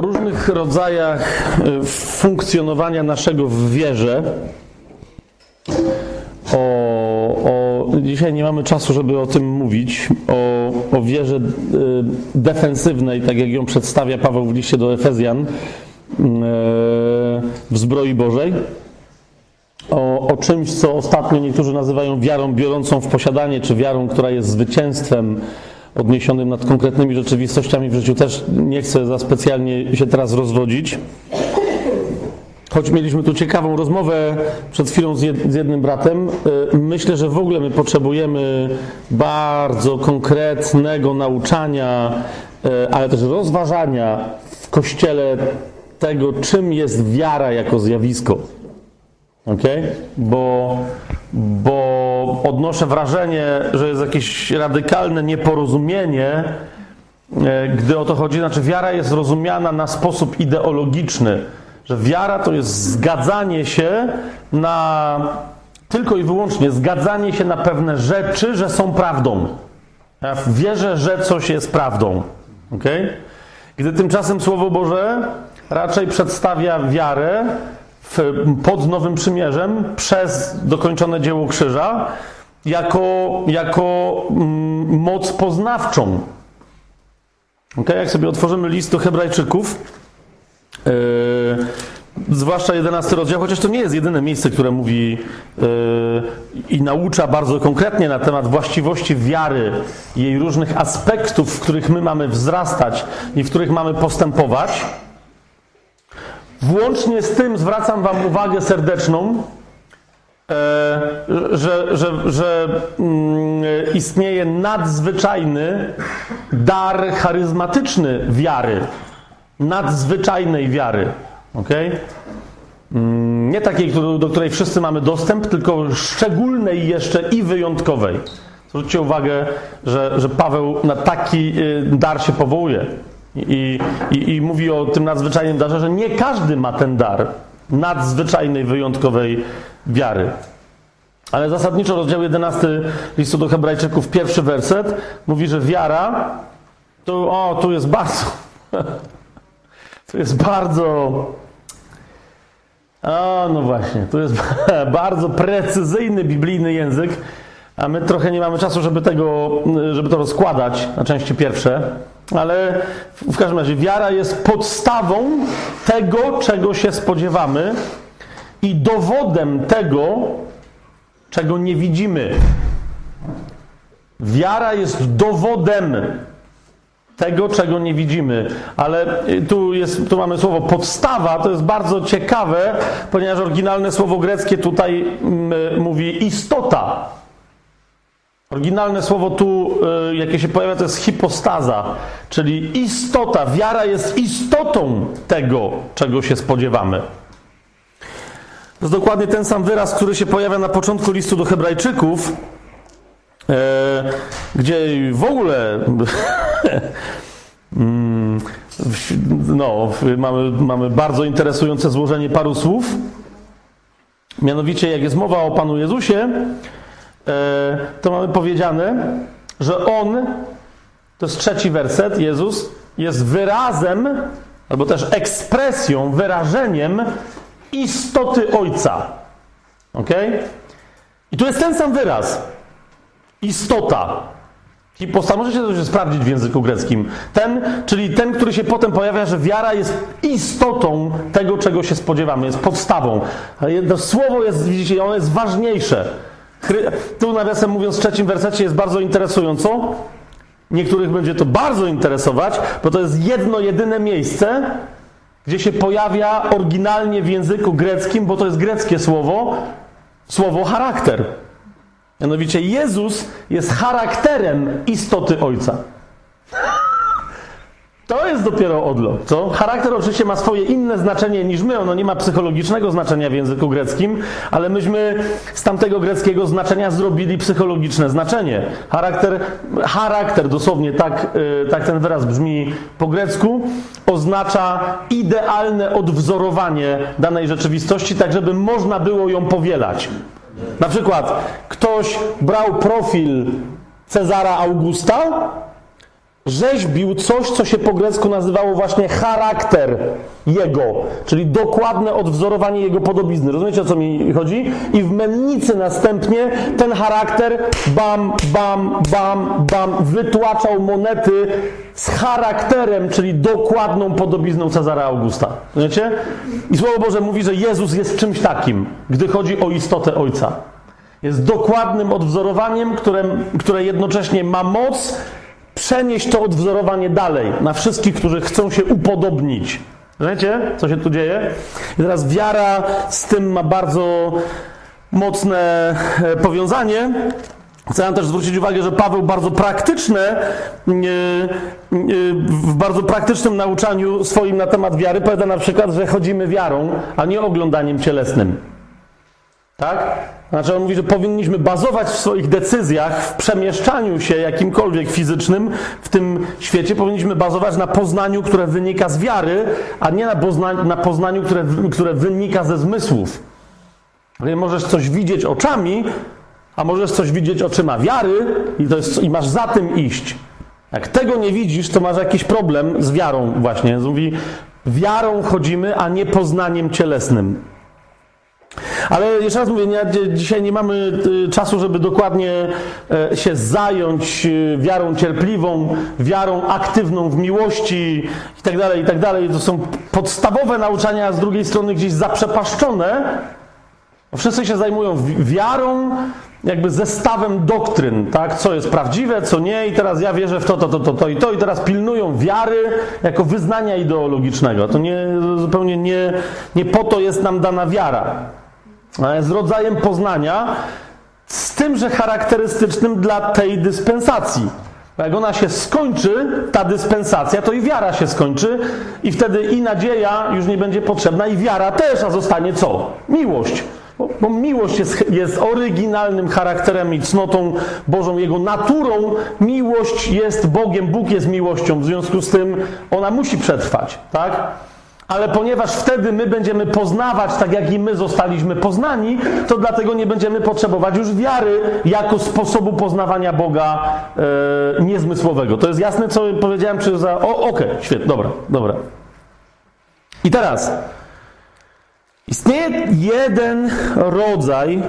o różnych rodzajach y, funkcjonowania naszego w wierze. O, o, dzisiaj nie mamy czasu, żeby o tym mówić. O, o wierze y, defensywnej, tak jak ją przedstawia Paweł w liście do Efezjan y, w zbroi Bożej. O, o czymś, co ostatnio niektórzy nazywają wiarą biorącą w posiadanie, czy wiarą, która jest zwycięstwem odniesionym nad konkretnymi rzeczywistościami w życiu. Też nie chcę za specjalnie się teraz rozwodzić. Choć mieliśmy tu ciekawą rozmowę przed chwilą z, jed, z jednym bratem, y, myślę, że w ogóle my potrzebujemy bardzo konkretnego nauczania, y, ale też rozważania w kościele tego, czym jest wiara jako zjawisko. Okay? Bo, bo odnoszę wrażenie, że jest jakieś radykalne nieporozumienie, e, gdy o to chodzi. Znaczy, wiara jest rozumiana na sposób ideologiczny, że wiara to jest zgadzanie się na tylko i wyłącznie zgadzanie się na pewne rzeczy, że są prawdą. Ja wierzę, że coś jest prawdą. Okay? Gdy tymczasem Słowo Boże raczej przedstawia wiarę pod Nowym Przymierzem przez dokończone dzieło krzyża jako, jako mm, moc poznawczą. Okay? Jak sobie otworzymy list do Hebrajczyków, yy, zwłaszcza 11 rozdział, chociaż to nie jest jedyne miejsce, które mówi yy, i naucza bardzo konkretnie na temat właściwości wiary, jej różnych aspektów, w których my mamy wzrastać i w których mamy postępować. Włącznie z tym zwracam Wam uwagę serdeczną, e, że, że, że mm, istnieje nadzwyczajny dar charyzmatyczny wiary. Nadzwyczajnej wiary. Okay? Mm, nie takiej, do której wszyscy mamy dostęp, tylko szczególnej jeszcze i wyjątkowej. Zwróćcie uwagę, że, że Paweł na taki y, dar się powołuje. I, i, I, mówi o tym nadzwyczajnym darze, że nie każdy ma ten dar nadzwyczajnej, wyjątkowej wiary. Ale zasadniczo rozdział 11 listu do Hebrajczyków, pierwszy werset, mówi, że wiara to, o, tu jest bardzo, tu jest bardzo, o, no właśnie, tu jest bardzo precyzyjny biblijny język, a my trochę nie mamy czasu, żeby, tego, żeby to rozkładać na części pierwsze. Ale w każdym razie wiara jest podstawą tego, czego się spodziewamy i dowodem tego, czego nie widzimy. Wiara jest dowodem tego, czego nie widzimy. Ale tu, jest, tu mamy słowo podstawa, to jest bardzo ciekawe, ponieważ oryginalne słowo greckie tutaj mm, mówi istota. Oryginalne słowo tu, y, jakie się pojawia, to jest hipostaza, czyli istota. Wiara jest istotą tego, czego się spodziewamy. To jest dokładnie ten sam wyraz, który się pojawia na początku listu do Hebrajczyków, e, gdzie w ogóle mm, no, mamy, mamy bardzo interesujące złożenie paru słów. Mianowicie, jak jest mowa o Panu Jezusie, E, to mamy powiedziane, że On, to jest trzeci werset, Jezus, jest wyrazem, albo też ekspresją, wyrażeniem istoty Ojca. Ok? I tu jest ten sam wyraz. Istota. Hiposta. Możecie to się sprawdzić w języku greckim. Ten, czyli ten, który się potem pojawia, że wiara jest istotą tego, czego się spodziewamy, jest podstawą. To słowo jest, widzicie, ono jest ważniejsze. Tu nawiasem mówiąc w trzecim wersecie jest bardzo interesująco. Niektórych będzie to bardzo interesować, bo to jest jedno, jedyne miejsce, gdzie się pojawia oryginalnie w języku greckim, bo to jest greckie słowo, słowo charakter. Mianowicie Jezus jest charakterem istoty Ojca. To jest dopiero odlot. Co? Charakter oczywiście ma swoje inne znaczenie niż my. Ono nie ma psychologicznego znaczenia w języku greckim, ale myśmy z tamtego greckiego znaczenia zrobili psychologiczne znaczenie. Charakter, charakter dosłownie tak, y, tak ten wyraz brzmi po grecku, oznacza idealne odwzorowanie danej rzeczywistości, tak żeby można było ją powielać. Na przykład ktoś brał profil Cezara Augusta rzeźbił coś, co się po grecku nazywało właśnie charakter jego, czyli dokładne odwzorowanie jego podobizny. Rozumiecie o co mi chodzi? I w mennicy następnie ten charakter bam, bam, bam, bam wytłaczał monety z charakterem, czyli dokładną podobizną Cezara Augusta. Rozumiecie? I Słowo Boże mówi, że Jezus jest czymś takim, gdy chodzi o istotę Ojca. Jest dokładnym odwzorowaniem, które, które jednocześnie ma moc przenieść to odwzorowanie dalej na wszystkich, którzy chcą się upodobnić. Wiecie, co się tu dzieje? I teraz wiara z tym ma bardzo mocne e, powiązanie. Chcę też zwrócić uwagę, że Paweł bardzo praktyczne, e, e, w bardzo praktycznym nauczaniu swoim na temat wiary powiada na przykład, że chodzimy wiarą, a nie oglądaniem cielesnym. Tak? Znaczy on mówi, że powinniśmy bazować w swoich decyzjach, w przemieszczaniu się jakimkolwiek fizycznym w tym świecie, powinniśmy bazować na poznaniu, które wynika z wiary, a nie na, poznaniu, na poznaniu które, które wynika ze zmysłów. Możesz coś widzieć oczami, a możesz coś widzieć oczyma wiary i, to jest, i masz za tym iść. Jak tego nie widzisz, to masz jakiś problem z wiarą właśnie. Mówi, wiarą chodzimy, a nie poznaniem cielesnym. Ale jeszcze raz mówię, nie, dzisiaj nie mamy y, czasu, żeby dokładnie e, się zająć y, wiarą cierpliwą, wiarą aktywną w miłości itd., tak itd. Tak to są podstawowe nauczania, a z drugiej strony gdzieś zaprzepaszczone. Wszyscy się zajmują wiarą, jakby zestawem doktryn, tak? Co jest prawdziwe, co nie, i teraz ja wierzę w to, to, to, to, to i to, i teraz pilnują wiary jako wyznania ideologicznego. To nie, zupełnie nie, nie po to jest nam dana wiara. Z rodzajem poznania, z tymże charakterystycznym dla tej dyspensacji. Jak ona się skończy, ta dyspensacja, to i wiara się skończy, i wtedy i nadzieja już nie będzie potrzebna, i wiara też, a zostanie co? Miłość. Bo, bo miłość jest, jest oryginalnym charakterem i cnotą Bożą, Jego naturą. Miłość jest Bogiem, Bóg jest miłością, w związku z tym ona musi przetrwać, tak? Ale ponieważ wtedy my będziemy poznawać tak, jak i my zostaliśmy poznani, to dlatego nie będziemy potrzebować już wiary jako sposobu poznawania Boga e, niezmysłowego. To jest jasne, co powiedziałem? Czy za. O, okej, okay, świetnie, dobra, dobra. I teraz. Istnieje jeden rodzaj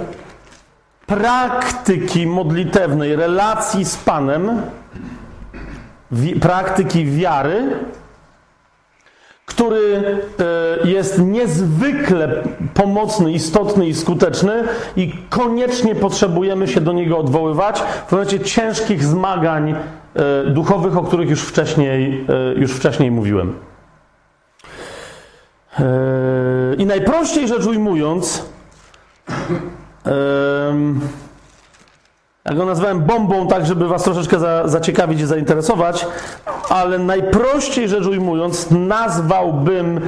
praktyki modlitewnej, relacji z Panem, praktyki wiary, który e, jest niezwykle pomocny, istotny i skuteczny i koniecznie potrzebujemy się do niego odwoływać w momencie ciężkich zmagań e, duchowych, o których już wcześniej, e, już wcześniej mówiłem. I najprościej rzecz ujmując, ja go nazwałem bombą, tak żeby Was troszeczkę za, zaciekawić i zainteresować, ale najprościej rzecz ujmując, nazwałbym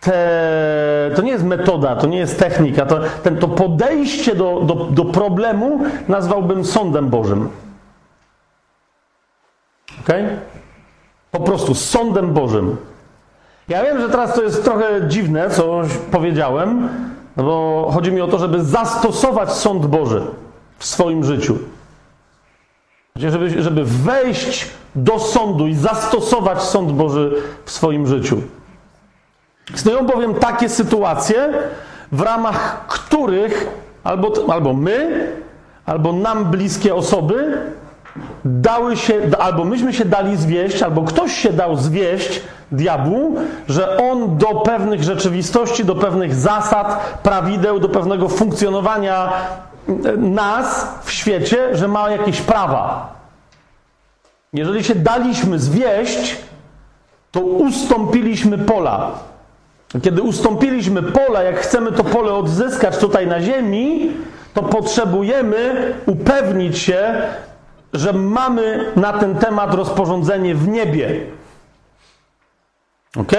te, to nie jest metoda, to nie jest technika, to, ten, to podejście do, do, do problemu nazwałbym sądem Bożym. Ok? Po prostu sądem Bożym. Ja wiem, że teraz to jest trochę dziwne, co powiedziałem, no bo chodzi mi o to, żeby zastosować sąd Boży w swoim życiu. Żeby, żeby wejść do sądu i zastosować sąd Boży w swoim życiu. Istnieją bowiem takie sytuacje, w ramach których albo, albo my, albo nam bliskie osoby dały się, albo myśmy się dali zwieść, albo ktoś się dał zwieść diabłu, że on do pewnych rzeczywistości, do pewnych zasad, prawideł, do pewnego funkcjonowania nas w świecie, że ma jakieś prawa. Jeżeli się daliśmy zwieść, to ustąpiliśmy pola. Kiedy ustąpiliśmy pola, jak chcemy to pole odzyskać tutaj na ziemi, to potrzebujemy upewnić się, że mamy na ten temat rozporządzenie w niebie. Ok?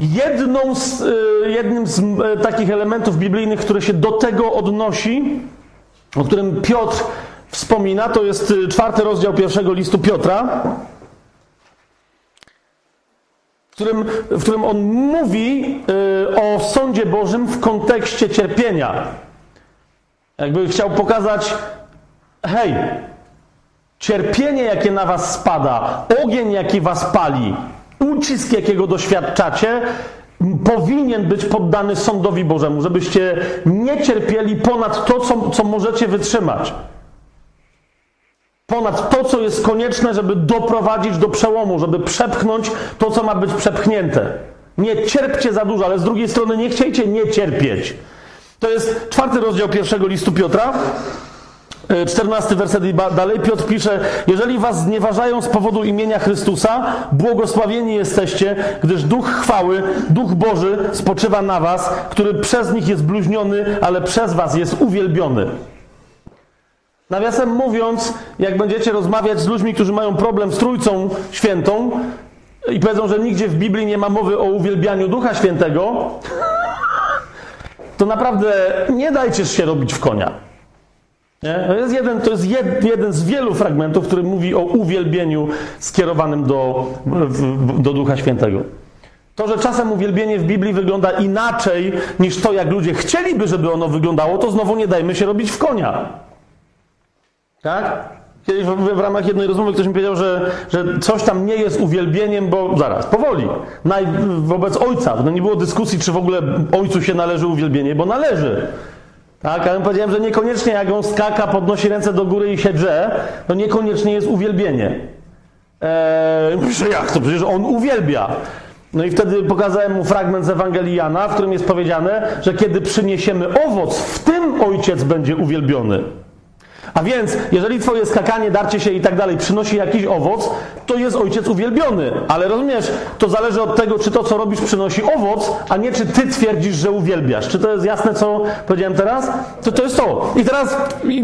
Jedną z, y, jednym z y, takich elementów biblijnych, które się do tego odnosi, o którym Piotr wspomina, to jest y, czwarty rozdział pierwszego listu Piotra, w którym, w którym on mówi o sądzie Bożym w kontekście cierpienia. Jakby chciał pokazać, hej, cierpienie, jakie na was spada, ogień, jaki was pali, ucisk, jakiego doświadczacie, powinien być poddany sądowi Bożemu, żebyście nie cierpieli ponad to, co, co możecie wytrzymać. Ponad to, co jest konieczne, żeby doprowadzić do przełomu, żeby przepchnąć to, co ma być przepchnięte. Nie cierpcie za dużo, ale z drugiej strony nie chciejcie nie cierpieć. To jest czwarty rozdział pierwszego listu Piotra. 14 werset i dalej Piotr pisze: Jeżeli was znieważają z powodu imienia Chrystusa, błogosławieni jesteście, gdyż duch chwały, duch Boży spoczywa na was, który przez nich jest bluźniony, ale przez was jest uwielbiony. Nawiasem mówiąc, jak będziecie rozmawiać z ludźmi, którzy mają problem z Trójcą Świętą i powiedzą, że nigdzie w Biblii nie ma mowy o uwielbianiu Ducha Świętego, to naprawdę nie dajcie się robić w konia. Nie? To jest, jeden, to jest jed, jeden z wielu fragmentów, który mówi o uwielbieniu skierowanym do, do Ducha Świętego. To, że czasem uwielbienie w Biblii wygląda inaczej niż to, jak ludzie chcieliby, żeby ono wyglądało, to znowu nie dajmy się robić w konia. Tak? Kiedyś w, ramach jednej rozmowy ktoś mi powiedział, że, że coś tam nie jest uwielbieniem, bo zaraz, powoli. Naj, wobec ojca. No nie było dyskusji, czy w ogóle ojcu się należy uwielbienie, bo należy. Tak, ale powiedziałem, że niekoniecznie jak on skaka, podnosi ręce do góry i się drze, to niekoniecznie jest uwielbienie. Eee, jak to? Przecież on uwielbia. No i wtedy pokazałem mu fragment z Ewangelii Jana, w którym jest powiedziane, że kiedy przyniesiemy owoc, w tym ojciec będzie uwielbiony. A więc, jeżeli twoje skakanie, darcie się i tak dalej przynosi jakiś owoc, to jest ojciec uwielbiony. Ale rozumiesz, to zależy od tego, czy to, co robisz, przynosi owoc, a nie czy ty twierdzisz, że uwielbiasz. Czy to jest jasne, co powiedziałem teraz? To to jest to. I teraz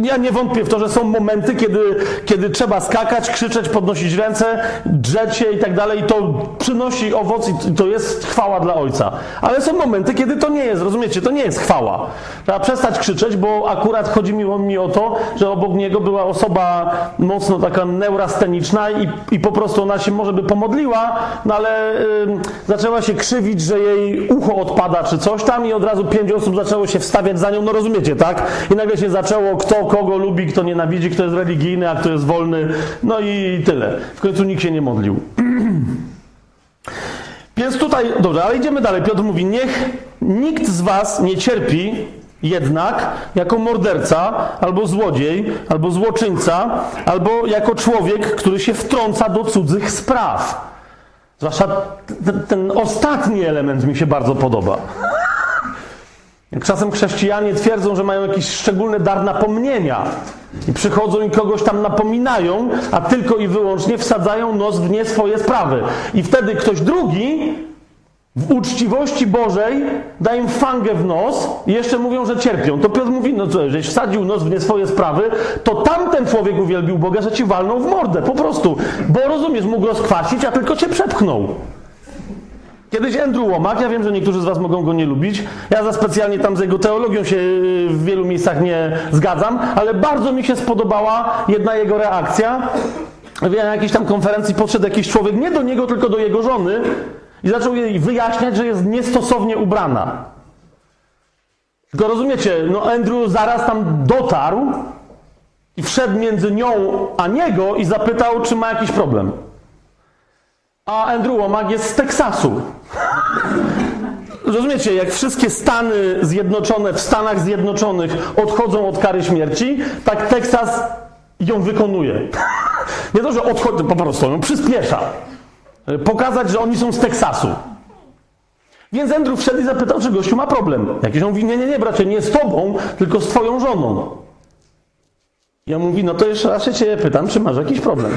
ja nie wątpię w to, że są momenty, kiedy, kiedy trzeba skakać, krzyczeć, podnosić ręce, drzeć się i tak dalej. I to przynosi owoc i to jest chwała dla ojca. Ale są momenty, kiedy to nie jest, rozumiecie? To nie jest chwała. Trzeba przestać krzyczeć, bo akurat chodzi mi o to, że obok niego była osoba mocno taka neurasteniczna i, i po prostu ona się może by pomodliła, no ale y, zaczęła się krzywić, że jej ucho odpada czy coś tam i od razu pięć osób zaczęło się wstawiać za nią, no rozumiecie, tak? I nagle się zaczęło, kto kogo lubi, kto nienawidzi, kto jest religijny, a kto jest wolny, no i tyle. W końcu nikt się nie modlił. Więc tutaj, dobrze, ale idziemy dalej. Piotr mówi, niech nikt z was nie cierpi jednak jako morderca, albo złodziej, albo złoczyńca, albo jako człowiek, który się wtrąca do cudzych spraw. Zwłaszcza ten, ten ostatni element mi się bardzo podoba. Jak czasem chrześcijanie twierdzą, że mają jakiś szczególny dar napomnienia i przychodzą i kogoś tam napominają, a tylko i wyłącznie wsadzają nos w nie swoje sprawy. I wtedy ktoś drugi w uczciwości Bożej dają im fangę w nos i jeszcze mówią, że cierpią. To Piotr mówi, no co, żeś wsadził nos w nie swoje sprawy, to tamten człowiek uwielbił Boga, że ci walnął w mordę, po prostu. Bo rozumiesz, mógł rozkwasić, a tylko cię przepchnął. Kiedyś Andrew Womack, ja wiem, że niektórzy z was mogą go nie lubić, ja za specjalnie tam z jego teologią się y, w wielu miejscach nie zgadzam, ale bardzo mi się spodobała jedna jego reakcja. W jakiejś tam konferencji podszedł jakiś człowiek, nie do niego, tylko do jego żony, i zaczął jej wyjaśniać, że jest niestosownie ubrana. Tylko rozumiecie, no Andrew zaraz tam dotarł i wszedł między nią a niego i zapytał, czy ma jakiś problem. A Andrew Womack jest z Teksasu. Rozumiecie, jak wszystkie Stany Zjednoczone w Stanach Zjednoczonych odchodzą od kary śmierci, tak Teksas ją wykonuje. Nie to, że odchodzi, po prostu ją przyspiesza. Pokazać, że oni są z Teksasu. Więc Andrew wszedł i zapytał, czy gościu ma problem. Jakiś on mówi, nie, nie, nie, bracie, nie z tobą, tylko z twoją żoną. Ja mówi, no to jeszcze raz się ciebie pytam, czy masz jakiś problem.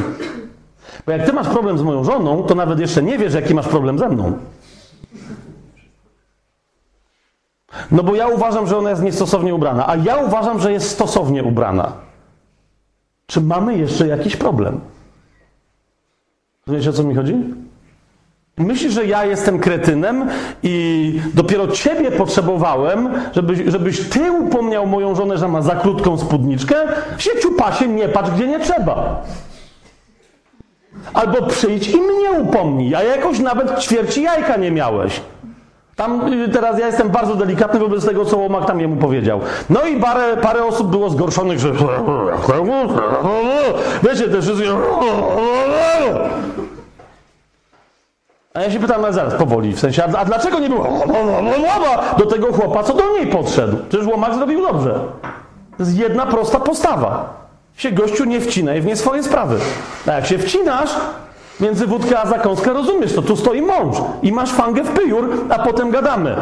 Bo jak ty masz problem z moją żoną, to nawet jeszcze nie wiesz, jaki masz problem ze mną. No bo ja uważam, że ona jest niestosownie ubrana, a ja uważam, że jest stosownie ubrana. Czy mamy jeszcze jakiś problem? Rozumiecie, o co mi chodzi? Myślisz, że ja jestem kretynem i dopiero ciebie potrzebowałem, żebyś, żebyś ty upomniał moją żonę, że ma za krótką spódniczkę? Sieciu pasie, nie patrz, gdzie nie trzeba. Albo przyjdź i mnie upomnij, a jakoś nawet ćwierci jajka nie miałeś. Tam y, teraz ja jestem bardzo delikatny wobec tego, co Łomak tam jemu powiedział. No i parę, parę osób było zgorszonych, że wiecie, te wszystkie a ja się pytam, ale zaraz, powoli, w sensie, a, dlaczego nie było do tego chłopa, co do niej podszedł? Przecież Łomak zrobił dobrze. To jest jedna prosta postawa. Się gościu nie wcinaj w nie swoje sprawy. A jak się wcinasz między wódkę a zakąskę, rozumiesz to, tu stoi mąż i masz fangę w pyjur, a potem gadamy.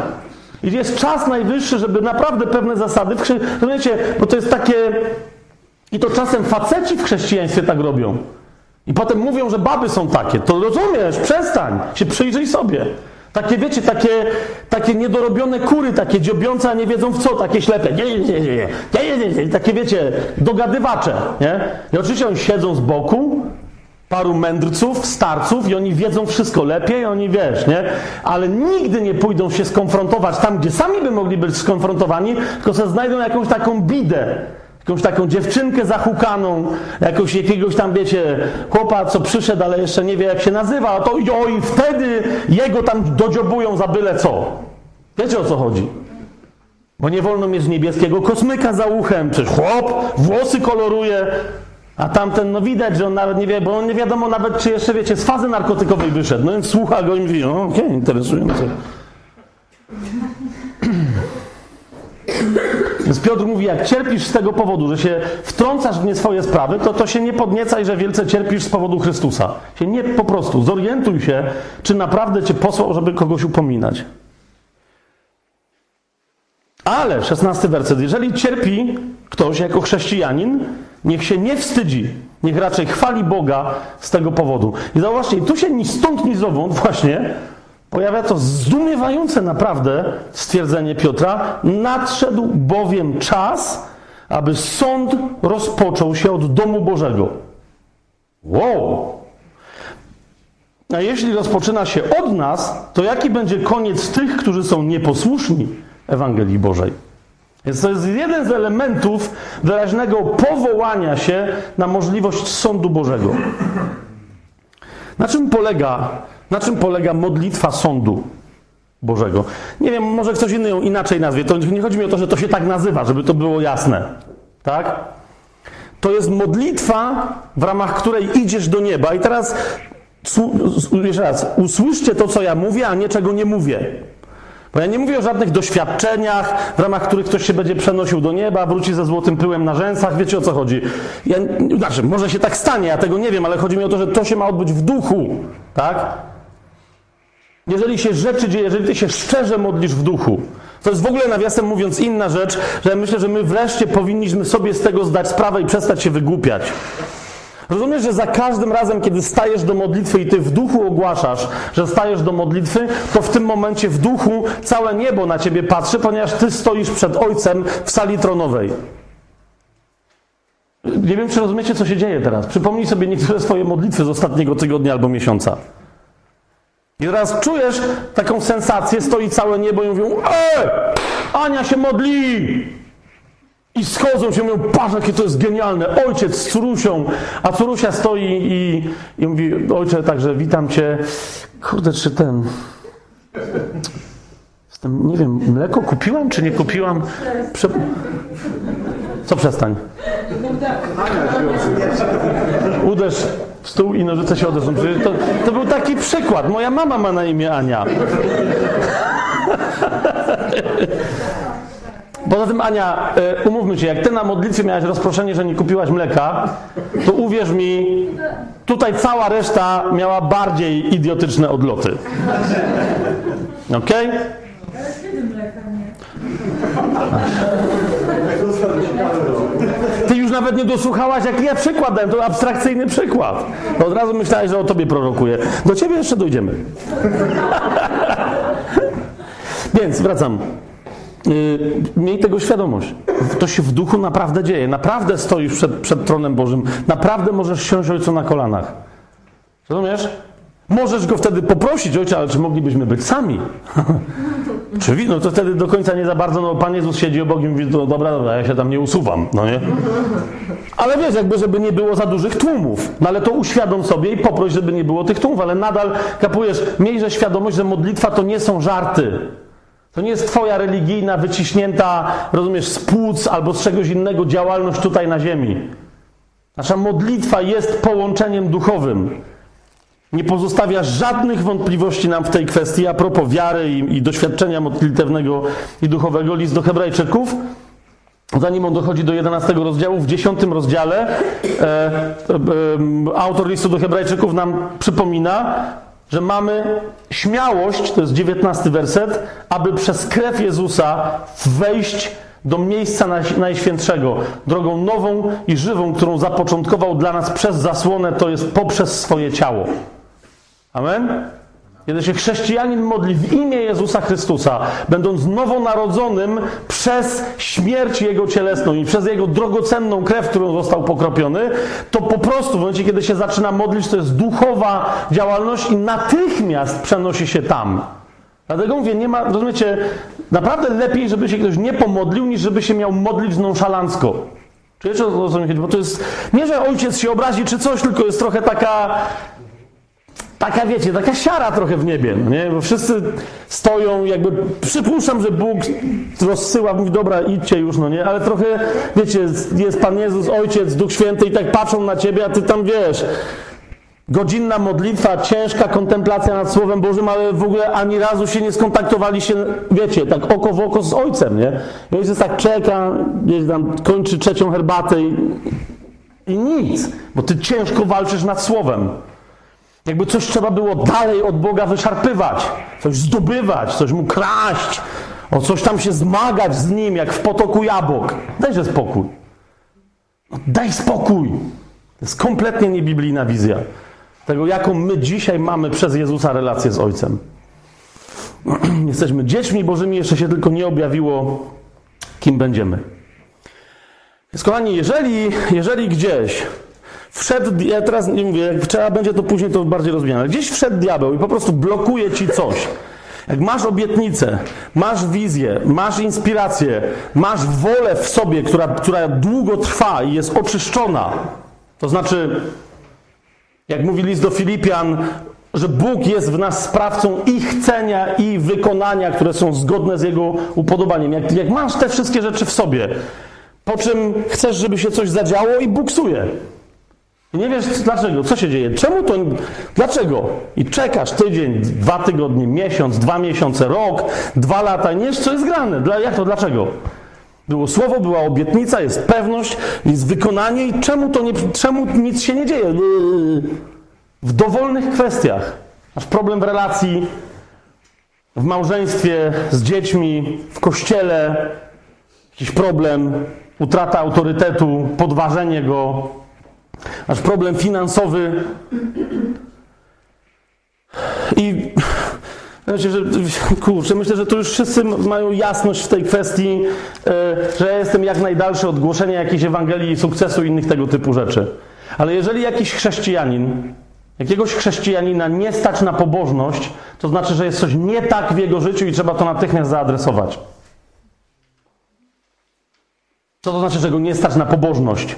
I jest czas najwyższy, żeby naprawdę pewne zasady, chrze... rozumiecie, bo to jest takie, i to czasem faceci w chrześcijaństwie tak robią. I potem mówią, że baby są takie. To rozumiesz, przestań, się przyjrzyj sobie. Takie, wiecie, takie, takie niedorobione kury, takie dziobiące, a nie wiedzą w co, takie ślepe. Nie, nie, nie, nie, nie, nie, nie. Takie, wiecie, dogadywacze, nie? I oczywiście oni siedzą z boku, paru mędrców, starców i oni wiedzą wszystko lepiej, oni wiesz, nie? Ale nigdy nie pójdą się skonfrontować tam, gdzie sami by mogli być skonfrontowani, tylko sobie znajdą jakąś taką bidę, jakąś taką dziewczynkę zahukaną, jakąś, jakiegoś tam, wiecie, chłopa, co przyszedł, ale jeszcze nie wie, jak się nazywa, to jo, i wtedy jego tam dodziobują za byle co. Wiecie, o co chodzi? Bo nie wolno mieć niebieskiego kosmyka za uchem, przecież chłop włosy koloruje, a tamten, no widać, że on nawet nie wie, bo on nie wiadomo nawet, czy jeszcze, wiecie, z fazy narkotykowej wyszedł. No więc słucha go i mówi, no okej, okay, interesujące. Więc Piotr mówi, jak cierpisz z tego powodu, że się wtrącasz w nie swoje sprawy, to to się nie podniecaj, że wielce cierpisz z powodu Chrystusa. Się nie po prostu zorientuj się, czy naprawdę cię posłał, żeby kogoś upominać. Ale, szesnasty werset, jeżeli cierpi ktoś jako chrześcijanin, niech się nie wstydzi, niech raczej chwali Boga z tego powodu. I zauważcie, tu się ni stąd, ni zowąd właśnie pojawia to zdumiewające naprawdę stwierdzenie Piotra. Nadszedł bowiem czas, aby sąd rozpoczął się od domu Bożego. Wow! A jeśli rozpoczyna się od nas, to jaki będzie koniec tych, którzy są nieposłuszni Ewangelii Bożej? Więc to jest jeden z elementów wyraźnego powołania się na możliwość sądu Bożego. Na czym polega, na czym polega modlitwa sądu Bożego? Nie wiem, może ktoś inny ją inaczej nazwie. To nie chodzi mi o to, że to się tak nazywa, żeby to było jasne. Tak? To jest modlitwa, w ramach której idziesz do nieba. I teraz jeszcze raz, usłyszcie to, co ja mówię, a nie czego nie mówię. Bo ja nie mówię o żadnych doświadczeniach, w ramach których ktoś się będzie przenosił do nieba, wróci ze złotym pyłem na rzęsach. Wiecie o co chodzi? Ja, znaczy, może się tak stanie, ja tego nie wiem, ale chodzi mi o to, że to się ma odbyć w duchu. Tak? Jeżeli się rzeczy dzieje, jeżeli ty się szczerze modlisz w duchu, to jest w ogóle, nawiasem mówiąc, inna rzecz, że myślę, że my wreszcie powinniśmy sobie z tego zdać sprawę i przestać się wygłupiać. Rozumiesz, że za każdym razem, kiedy stajesz do modlitwy i ty w duchu ogłaszasz, że stajesz do modlitwy, to w tym momencie w duchu całe niebo na ciebie patrzy, ponieważ ty stoisz przed Ojcem w sali tronowej. Nie wiem, czy rozumiecie, co się dzieje teraz. Przypomnij sobie niektóre swoje modlitwy z ostatniego tygodnia albo miesiąca. I teraz czujesz taką sensację, stoi całe niebo i mówią: Ej, Ania się modli! I schodzą się, mówią, patrz jakie to jest genialne, ojciec z Curusią, a Curusia stoi i, i mówi, ojcze, także witam cię. Kurde, czy ten... Jestem, nie wiem, mleko kupiłam, czy nie kupiłam? Prze... Co przestań? Uderz w stół i nożyce się odezwą. To, to był taki przykład. Moja mama ma na imię Ania. Poza tym, Ania, e, umówmy się, jak ty na modlitwie miałaś rozproszenie, że nie kupiłaś mleka, to uwierz mi, tutaj cała reszta miała bardziej idiotyczne odloty. Okej? Okay? Ty już nawet nie dosłuchałaś, jaki ja przykład dałem. To abstrakcyjny przykład. To od razu myślałeś, że o tobie prorokuję. Do ciebie jeszcze dojdziemy. Więc wracam. Yy, miej tego świadomość. To się w duchu naprawdę dzieje. Naprawdę stoisz przed, przed tronem Bożym. Naprawdę możesz siąść ojcu na kolanach. Rozumiesz? Możesz go wtedy poprosić, ojcze, ale czy moglibyśmy być sami? Czy no to wtedy do końca nie za bardzo, no Pan Jezus siedzi obok i mówi, no dobra, dobra, ja się tam nie usuwam, no nie? Ale wiesz, jakby, żeby nie było za dużych tłumów. No ale to uświadom sobie i poproś, żeby nie było tych tłumów, ale nadal kapujesz, miejże świadomość, że modlitwa to nie są żarty. To nie jest Twoja religijna, wyciśnięta, rozumiesz, z płuc albo z czegoś innego działalność tutaj na ziemi. Nasza modlitwa jest połączeniem duchowym. Nie pozostawia żadnych wątpliwości nam w tej kwestii a propos wiary i, i doświadczenia modlitewnego i duchowego. List do Hebrajczyków Zanim on dochodzi do 11 rozdziału, w 10 rozdziale e, e, autor listu do Hebrajczyków nam przypomina, że mamy śmiałość, to jest 19 werset, aby przez krew Jezusa wejść do miejsca Najświętszego, drogą nową i żywą, którą zapoczątkował dla nas przez zasłonę, to jest poprzez swoje ciało. Amen? Kiedy się chrześcijanin modli w imię Jezusa Chrystusa, będąc nowonarodzonym przez śmierć Jego cielesną i przez Jego drogocenną krew, którą został pokropiony, to po prostu w momencie, kiedy się zaczyna modlić, to jest duchowa działalność i natychmiast przenosi się tam. Dlatego mówię, nie ma, rozumiecie, naprawdę lepiej, żeby się ktoś nie pomodlił, niż żeby się miał modlić nonszalancko. Czujecie o co mi? Bo to jest, nie, że ojciec się obrazi czy coś, tylko jest trochę taka taka, wiecie, taka siara trochę w niebie, no nie? Bo wszyscy stoją, jakby przypuszczam, że Bóg rozsyła, mówi, dobra, idźcie już, no nie? Ale trochę, wiecie, jest Pan Jezus, Ojciec, Duch Święty i tak patrzą na ciebie, a ty tam, wiesz, godzinna modlitwa, ciężka kontemplacja nad Słowem Bożym, ale w ogóle ani razu się nie skontaktowali się, wiecie, tak oko w oko z Ojcem, nie? I Ojciec tak czeka, gdzieś tam kończy trzecią herbatę i, i nic, bo ty ciężko walczysz nad Słowem. Jakby coś trzeba było dalej od Boga wyszarpywać, coś zdobywać, coś mu kraść, o coś tam się zmagać z nim, jak w potoku jabłok. Dajże spokój. No, daj spokój. To jest kompletnie niebiblijna wizja tego, jaką my dzisiaj mamy przez Jezusa relację z Ojcem. Jesteśmy dziećmi Bożymi, jeszcze się tylko nie objawiło, kim będziemy. Więc kochani, jeżeli, jeżeli gdzieś Wszedł, ja teraz nie mówię, jak trzeba będzie to później to bardziej rozwijane. Gdzieś wszedł diabeł i po prostu blokuje ci coś. Jak masz obietnicę, masz wizję, masz inspirację, masz wolę w sobie, która, która długo trwa i jest oczyszczona, to znaczy, jak mówi list do Filipian, że Bóg jest w nas sprawcą i chcenia, i wykonania, które są zgodne z Jego upodobaniem. Jak, jak masz te wszystkie rzeczy w sobie, po czym chcesz, żeby się coś zadziało i buksuje. I nie wiesz dlaczego, co się dzieje, czemu to, dlaczego? I czekasz tydzień, dwa tygodnie, miesiąc, dwa miesiące, rok, dwa lata, nie wiesz co jest grane. Dla, jak to, dlaczego? Było słowo, była obietnica, jest pewność, jest wykonanie i czemu to nie, czemu nic się nie dzieje? W dowolnych kwestiach. Masz problem w relacji, w małżeństwie, z dziećmi, w kościele, jakiś problem, utrata autorytetu, podważenie go, Masz problem finansowy i Znaczy, że, kurczę, myślę, że tu już wszyscy mają jasność w tej kwestii, e, że ja jestem jak najdalszy od głoszenia jakiejś Ewangelii, sukcesu i innych tego typu rzeczy. Ale jeżeli jakiś chrześcijanin, jakiegoś chrześcijanina nie stać na pobożność, to znaczy, że jest coś nie tak w jego życiu i trzeba to natychmiast zaadresować. Co to znaczy, że go nie stać na pobożność?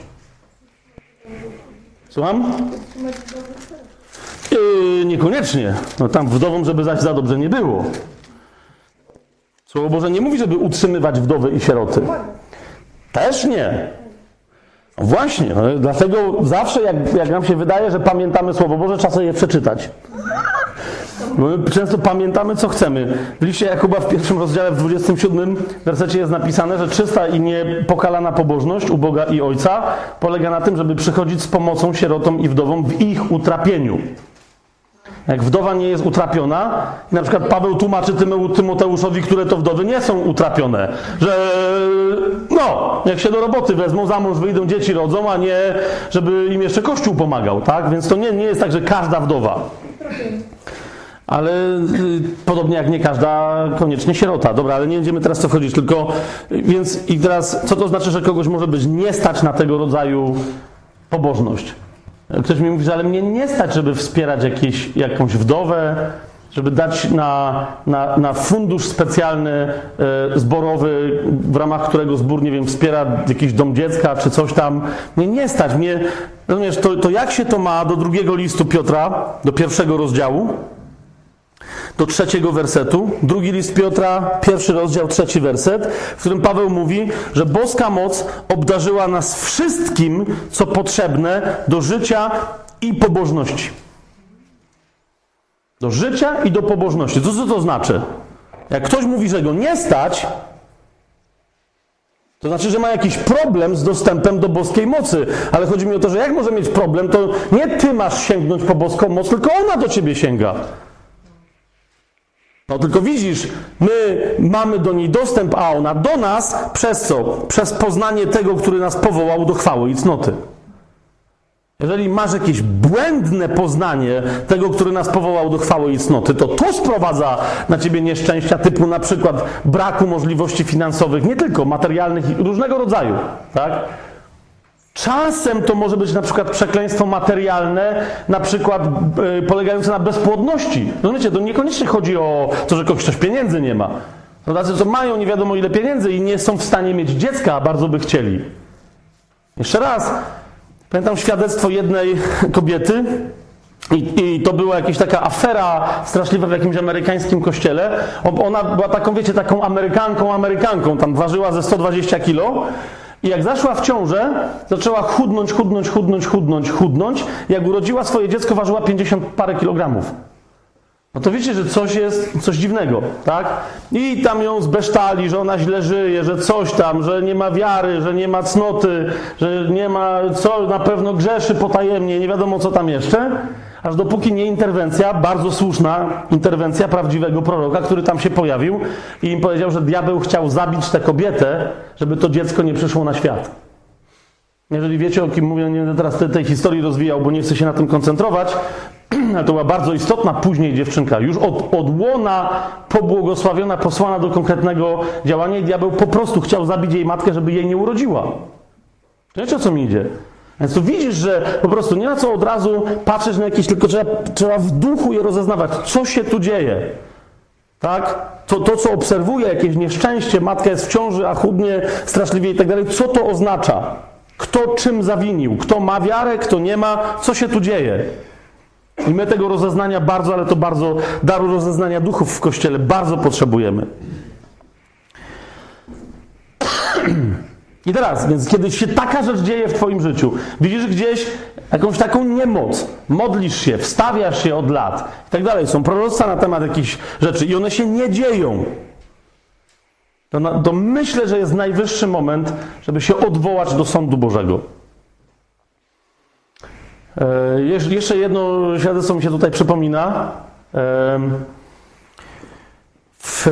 Słucham? Yy, niekoniecznie. No tam wdowom, żeby zaś za dobrze nie było. Słowo Boże nie mówi, żeby utrzymywać wdowy i sieroty. Też nie. Właśnie, no, dlatego zawsze, jak, jak nam się wydaje, że pamiętamy Słowo Boże, czasem je przeczytać. My często pamiętamy, co chcemy. W liście Jakuba w pierwszym rozdziale, w 27 wersecie jest napisane, że czysta i niepokalana pobożność u Boga i Ojca polega na tym, żeby przychodzić z pomocą sierotom i wdowom w ich utrapieniu. Jak wdowa nie jest utrapiona, na przykład Paweł tłumaczy Tymoteuszowi, które to wdowy nie są utrapione, że no, jak się do roboty wezmą, za mąż wyjdą, dzieci rodzą, a nie żeby im jeszcze Kościół pomagał, tak? Więc to nie, nie jest tak, że każda wdowa ale y, podobnie jak nie każda koniecznie sierota. Dobra, ale nie będziemy teraz co wchodzić, tylko więc i teraz co to znaczy, że kogoś może być nie stać na tego rodzaju pobożność? Ktoś mi mówi, że ale mnie nie stać, żeby wspierać jakieś, jakąś wdowę, żeby dać na, na, na fundusz specjalny e, zborowy, w ramach którego zbór, nie wiem, wspiera jakiś dom dziecka czy coś tam. Mnie nie stać. Mnie, rozumiesz, to, to jak się to ma do drugiego listu Piotra, do pierwszego rozdziału? Do trzeciego wersetu. Drugi list Piotra, pierwszy rozdział, trzeci werset, w którym Paweł mówi, że boska moc obdarzyła nas wszystkim, co potrzebne do życia i pobożności. Do życia i do pobożności. Co, co to znaczy? Jak ktoś mówi, że go nie stać, to znaczy, że ma jakiś problem z dostępem do boskiej mocy. Ale chodzi mi o to, że jak może mieć problem, to nie ty masz sięgnąć po boską moc, tylko ona do ciebie sięga. No tylko widzisz, my mamy do niej dostęp, a ona do nas przez co? Przez poznanie tego, który nas powołał do chwały i cnoty. Jeżeli masz jakieś błędne poznanie tego, który nas powołał do chwały i cnoty, to to sprowadza na ciebie nieszczęścia typu na przykład braku możliwości finansowych, nie tylko materialnych, różnego rodzaju, tak? Czasem to może być na przykład przekleństwo materialne, na przykład yy, polegające na bezpłodności. Rozumiecie, to niekoniecznie chodzi o to, że ktoś pieniędzy nie ma. To tacy, co mają nie wiadomo ile pieniędzy i nie są w stanie mieć dziecka, a bardzo by chcieli. Jeszcze raz, Pamiętam świadectwo jednej kobiety, i, I, to była jakaś taka afera straszliwa w jakimś amerykańskim kościele. Ona była taką, wiecie, taką Amerykanką, Amerykanką, tam ważyła ze 120 kilo. I jak zaszła w ciążę, zaczęła chudnąć, chudnąć, chudnąć, chudnąć, chudnąć. Jak urodziła swoje dziecko, ważyła 50 parę kilogramów. No to wiecie, że coś jest, coś dziwnego, tak? I tam ją zbesztali, że ona źle żyje, że coś tam, że nie ma wiary, że nie ma cnoty, że nie ma, co na pewno grzeszy potajemnie, nie wiadomo co tam jeszcze. Aż dopóki nie interwencja, bardzo słuszna interwencja prawdziwego proroka, który tam się pojawił i im powiedział, że diabeł chciał zabić tę kobietę, żeby to dziecko nie przyszło na świat. Jeżeli wiecie, o kim mówię, nie będę teraz tej, tej historii rozwijał, bo nie chcę się na tym koncentrować, ale to była bardzo istotna później dziewczynka, już od, od łona pobłogosławiona, posłana do konkretnego działania i diabeł po prostu chciał zabić jej matkę, żeby jej nie urodziła. Wiecie, o co mi idzie? Więc tu widzisz, że po prostu nie ma co od razu patrzeć na jakieś, tylko trzeba, trzeba w duchu je rozeznawać, co się tu dzieje. Tak? To, to, co obserwuje, jakieś nieszczęście, matka jest w ciąży, a chudnie straszliwie i tak dalej, co to oznacza? Kto czym zawinił? Kto ma wiarę, kto nie ma? Co się tu dzieje? I my tego rozeznania bardzo, ale to bardzo, daru rozeznania duchów w Kościele bardzo potrzebujemy. I teraz, więc kiedy się taka rzecz dzieje w Twoim życiu, widzisz gdzieś jakąś taką niemoc, modlisz się, wstawiasz się od lat. I tak dalej, są proroctwa na temat jakichś rzeczy i one się nie dzieją, to, na, to myślę, że jest najwyższy moment, żeby się odwołać do sądu Bożego. E, jeszcze jedno świadectwo mi się tutaj przypomina. E, w,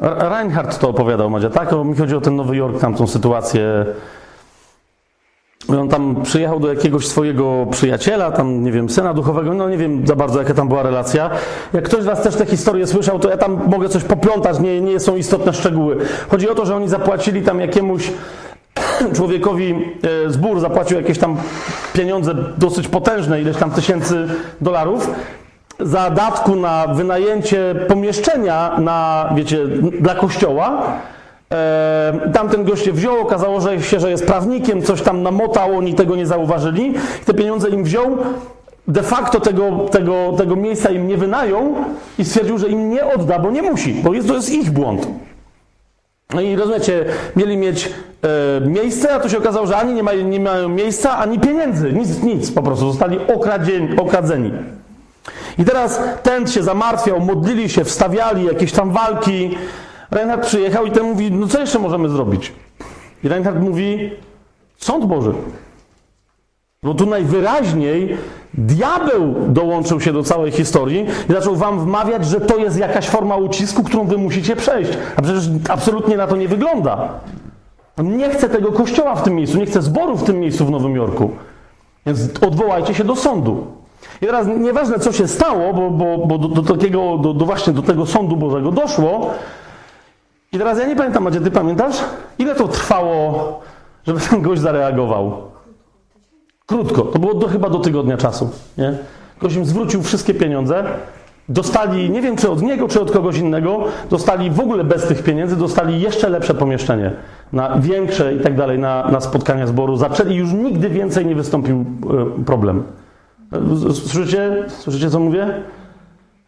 Reinhardt to opowiadał, Madzia, tak? O, mi chodzi o ten Nowy Jork, tamtą sytuację. On tam przyjechał do jakiegoś swojego przyjaciela, tam nie wiem, syna duchowego, no nie wiem za bardzo jaka tam była relacja. Jak ktoś z Was też tę historię słyszał, to ja tam mogę coś poplątać, nie, nie są istotne szczegóły. Chodzi o to, że oni zapłacili tam jakiemuś człowiekowi e, zbór zapłacił jakieś tam pieniądze dosyć potężne, ileś tam tysięcy dolarów, za datku na wynajęcie pomieszczenia na, wiecie, dla kościoła. E, tamten gość się wziął, okazało się, że jest prawnikiem, coś tam namotał, oni tego nie zauważyli. Te pieniądze im wziął, de facto tego, tego, tego miejsca im nie wynają i stwierdził, że im nie odda, bo nie musi, bo jest, to jest ich błąd. No i rozumiecie, mieli mieć e, miejsce, a to się okazało, że ani nie, mają, nie mają miejsca, ani pieniędzy. Nic, nic po prostu. Zostali okradzeni. I teraz ten się zamartwiał, modlili się, wstawiali jakieś tam walki. Reinhard przyjechał i ten mówi, no co jeszcze możemy zrobić? I Reinhard mówi, sąd Boży. Bo tu najwyraźniej diabeł dołączył się do całej historii i zaczął wam wmawiać, że to jest jakaś forma ucisku, którą wy musicie przejść. A przecież absolutnie na to nie wygląda. On nie chce tego kościoła w tym miejscu, nie chce zboru w tym miejscu w Nowym Jorku. Więc odwołajcie się do sądu. I teraz nieważne, co się stało, bo, bo, bo do, do, takiego, do, do, właśnie do tego sądu Bożego doszło. I teraz ja nie pamiętam, Macie, ty pamiętasz? Ile to trwało, żeby ten gość zareagował? Krótko, to było do, chyba do tygodnia czasu. Nie? Im zwrócił wszystkie pieniądze, dostali, nie wiem czy od niego, czy od kogoś innego, dostali w ogóle bez tych pieniędzy, dostali jeszcze lepsze pomieszczenie, na większe i tak dalej, na, na spotkania zboru. Zaczęli, już nigdy więcej nie wystąpił e, problem. Słyszycie? Słyszycie, co mówię?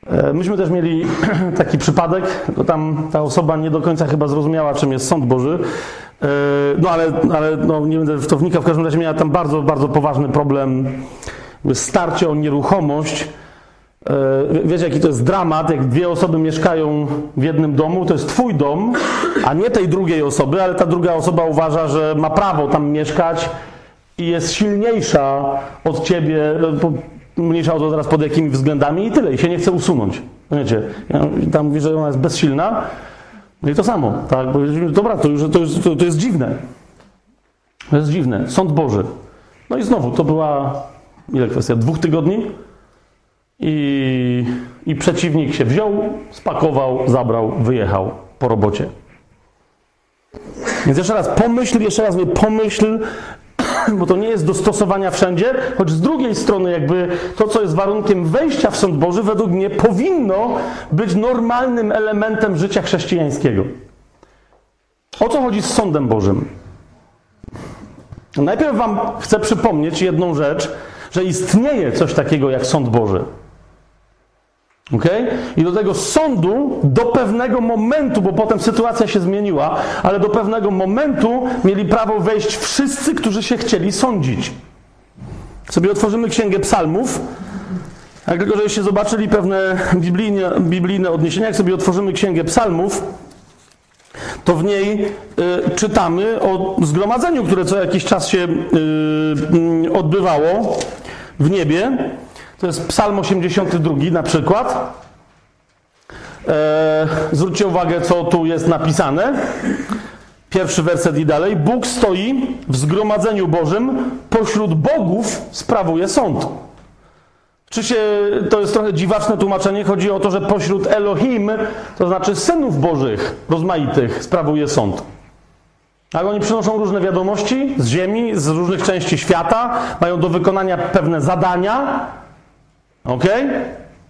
E, myśmy też mieli taki przypadek, tylko tam ta osoba nie do końca chyba zrozumiała, czym jest sąd Boży. E, no ale, ale no, nie będę w to wnikał, w każdym razie miała tam bardzo, bardzo poważny problem, starcie o nieruchomość. E, wiecie, jaki to jest dramat, jak dwie osoby mieszkają w jednym domu, to jest twój dom, a nie tej drugiej osoby, ale ta druga osoba uważa, że ma prawo tam mieszkać i jest silniejsza od ciebie, mniejsza o to teraz pod jakimi względami i tyle, i się nie chce usunąć. Wiecie, ja tam mówi, że ona jest bezsilna, no i to samo, tak, bo dobra, to, już, to, już, to, to jest dziwne. To jest dziwne. Sąd Boży. No i znowu, to była, ile kwestia, dwóch tygodni? I, I przeciwnik się wziął, spakował, zabrał, wyjechał po robocie. Więc jeszcze raz pomyśl, jeszcze raz mówię, pomyśl, bo to nie jest do stosowania wszędzie, choć z drugiej strony jakby to, co jest warunkiem wejścia w sąd Boży, według mnie powinno być normalnym elementem życia chrześcijańskiego. O co chodzi z sądem Bożym? Najpierw Wam chcę przypomnieć jedną rzecz, że istnieje coś takiego jak sąd Boży. Okay? I do tego sądu do pewnego momentu, bo potem sytuacja się zmieniła, ale do pewnego momentu mieli prawo wejść wszyscy, którzy się chcieli sądzić. Sobie otworzymy Księgę Psalmów. Jak tylko, żeście zobaczyli pewne biblijne, biblijne odniesienia, jak sobie otworzymy Księgę Psalmów, to w niej y, czytamy o zgromadzeniu, które co jakiś czas się y, y, odbywało w niebie. To jest Psalm 82 na przykład. E, zwróćcie uwagę, co tu jest napisane. Pierwszy werset i dalej. Bóg stoi w zgromadzeniu Bożym, pośród bogów sprawuje sąd. Czy się, to jest trochę dziwaczne tłumaczenie, chodzi o to, że pośród Elohim, to znaczy synów Bożych, rozmaitych, sprawuje sąd. Ale oni przynoszą różne wiadomości z ziemi, z różnych części świata, mają do wykonania pewne zadania, Ok?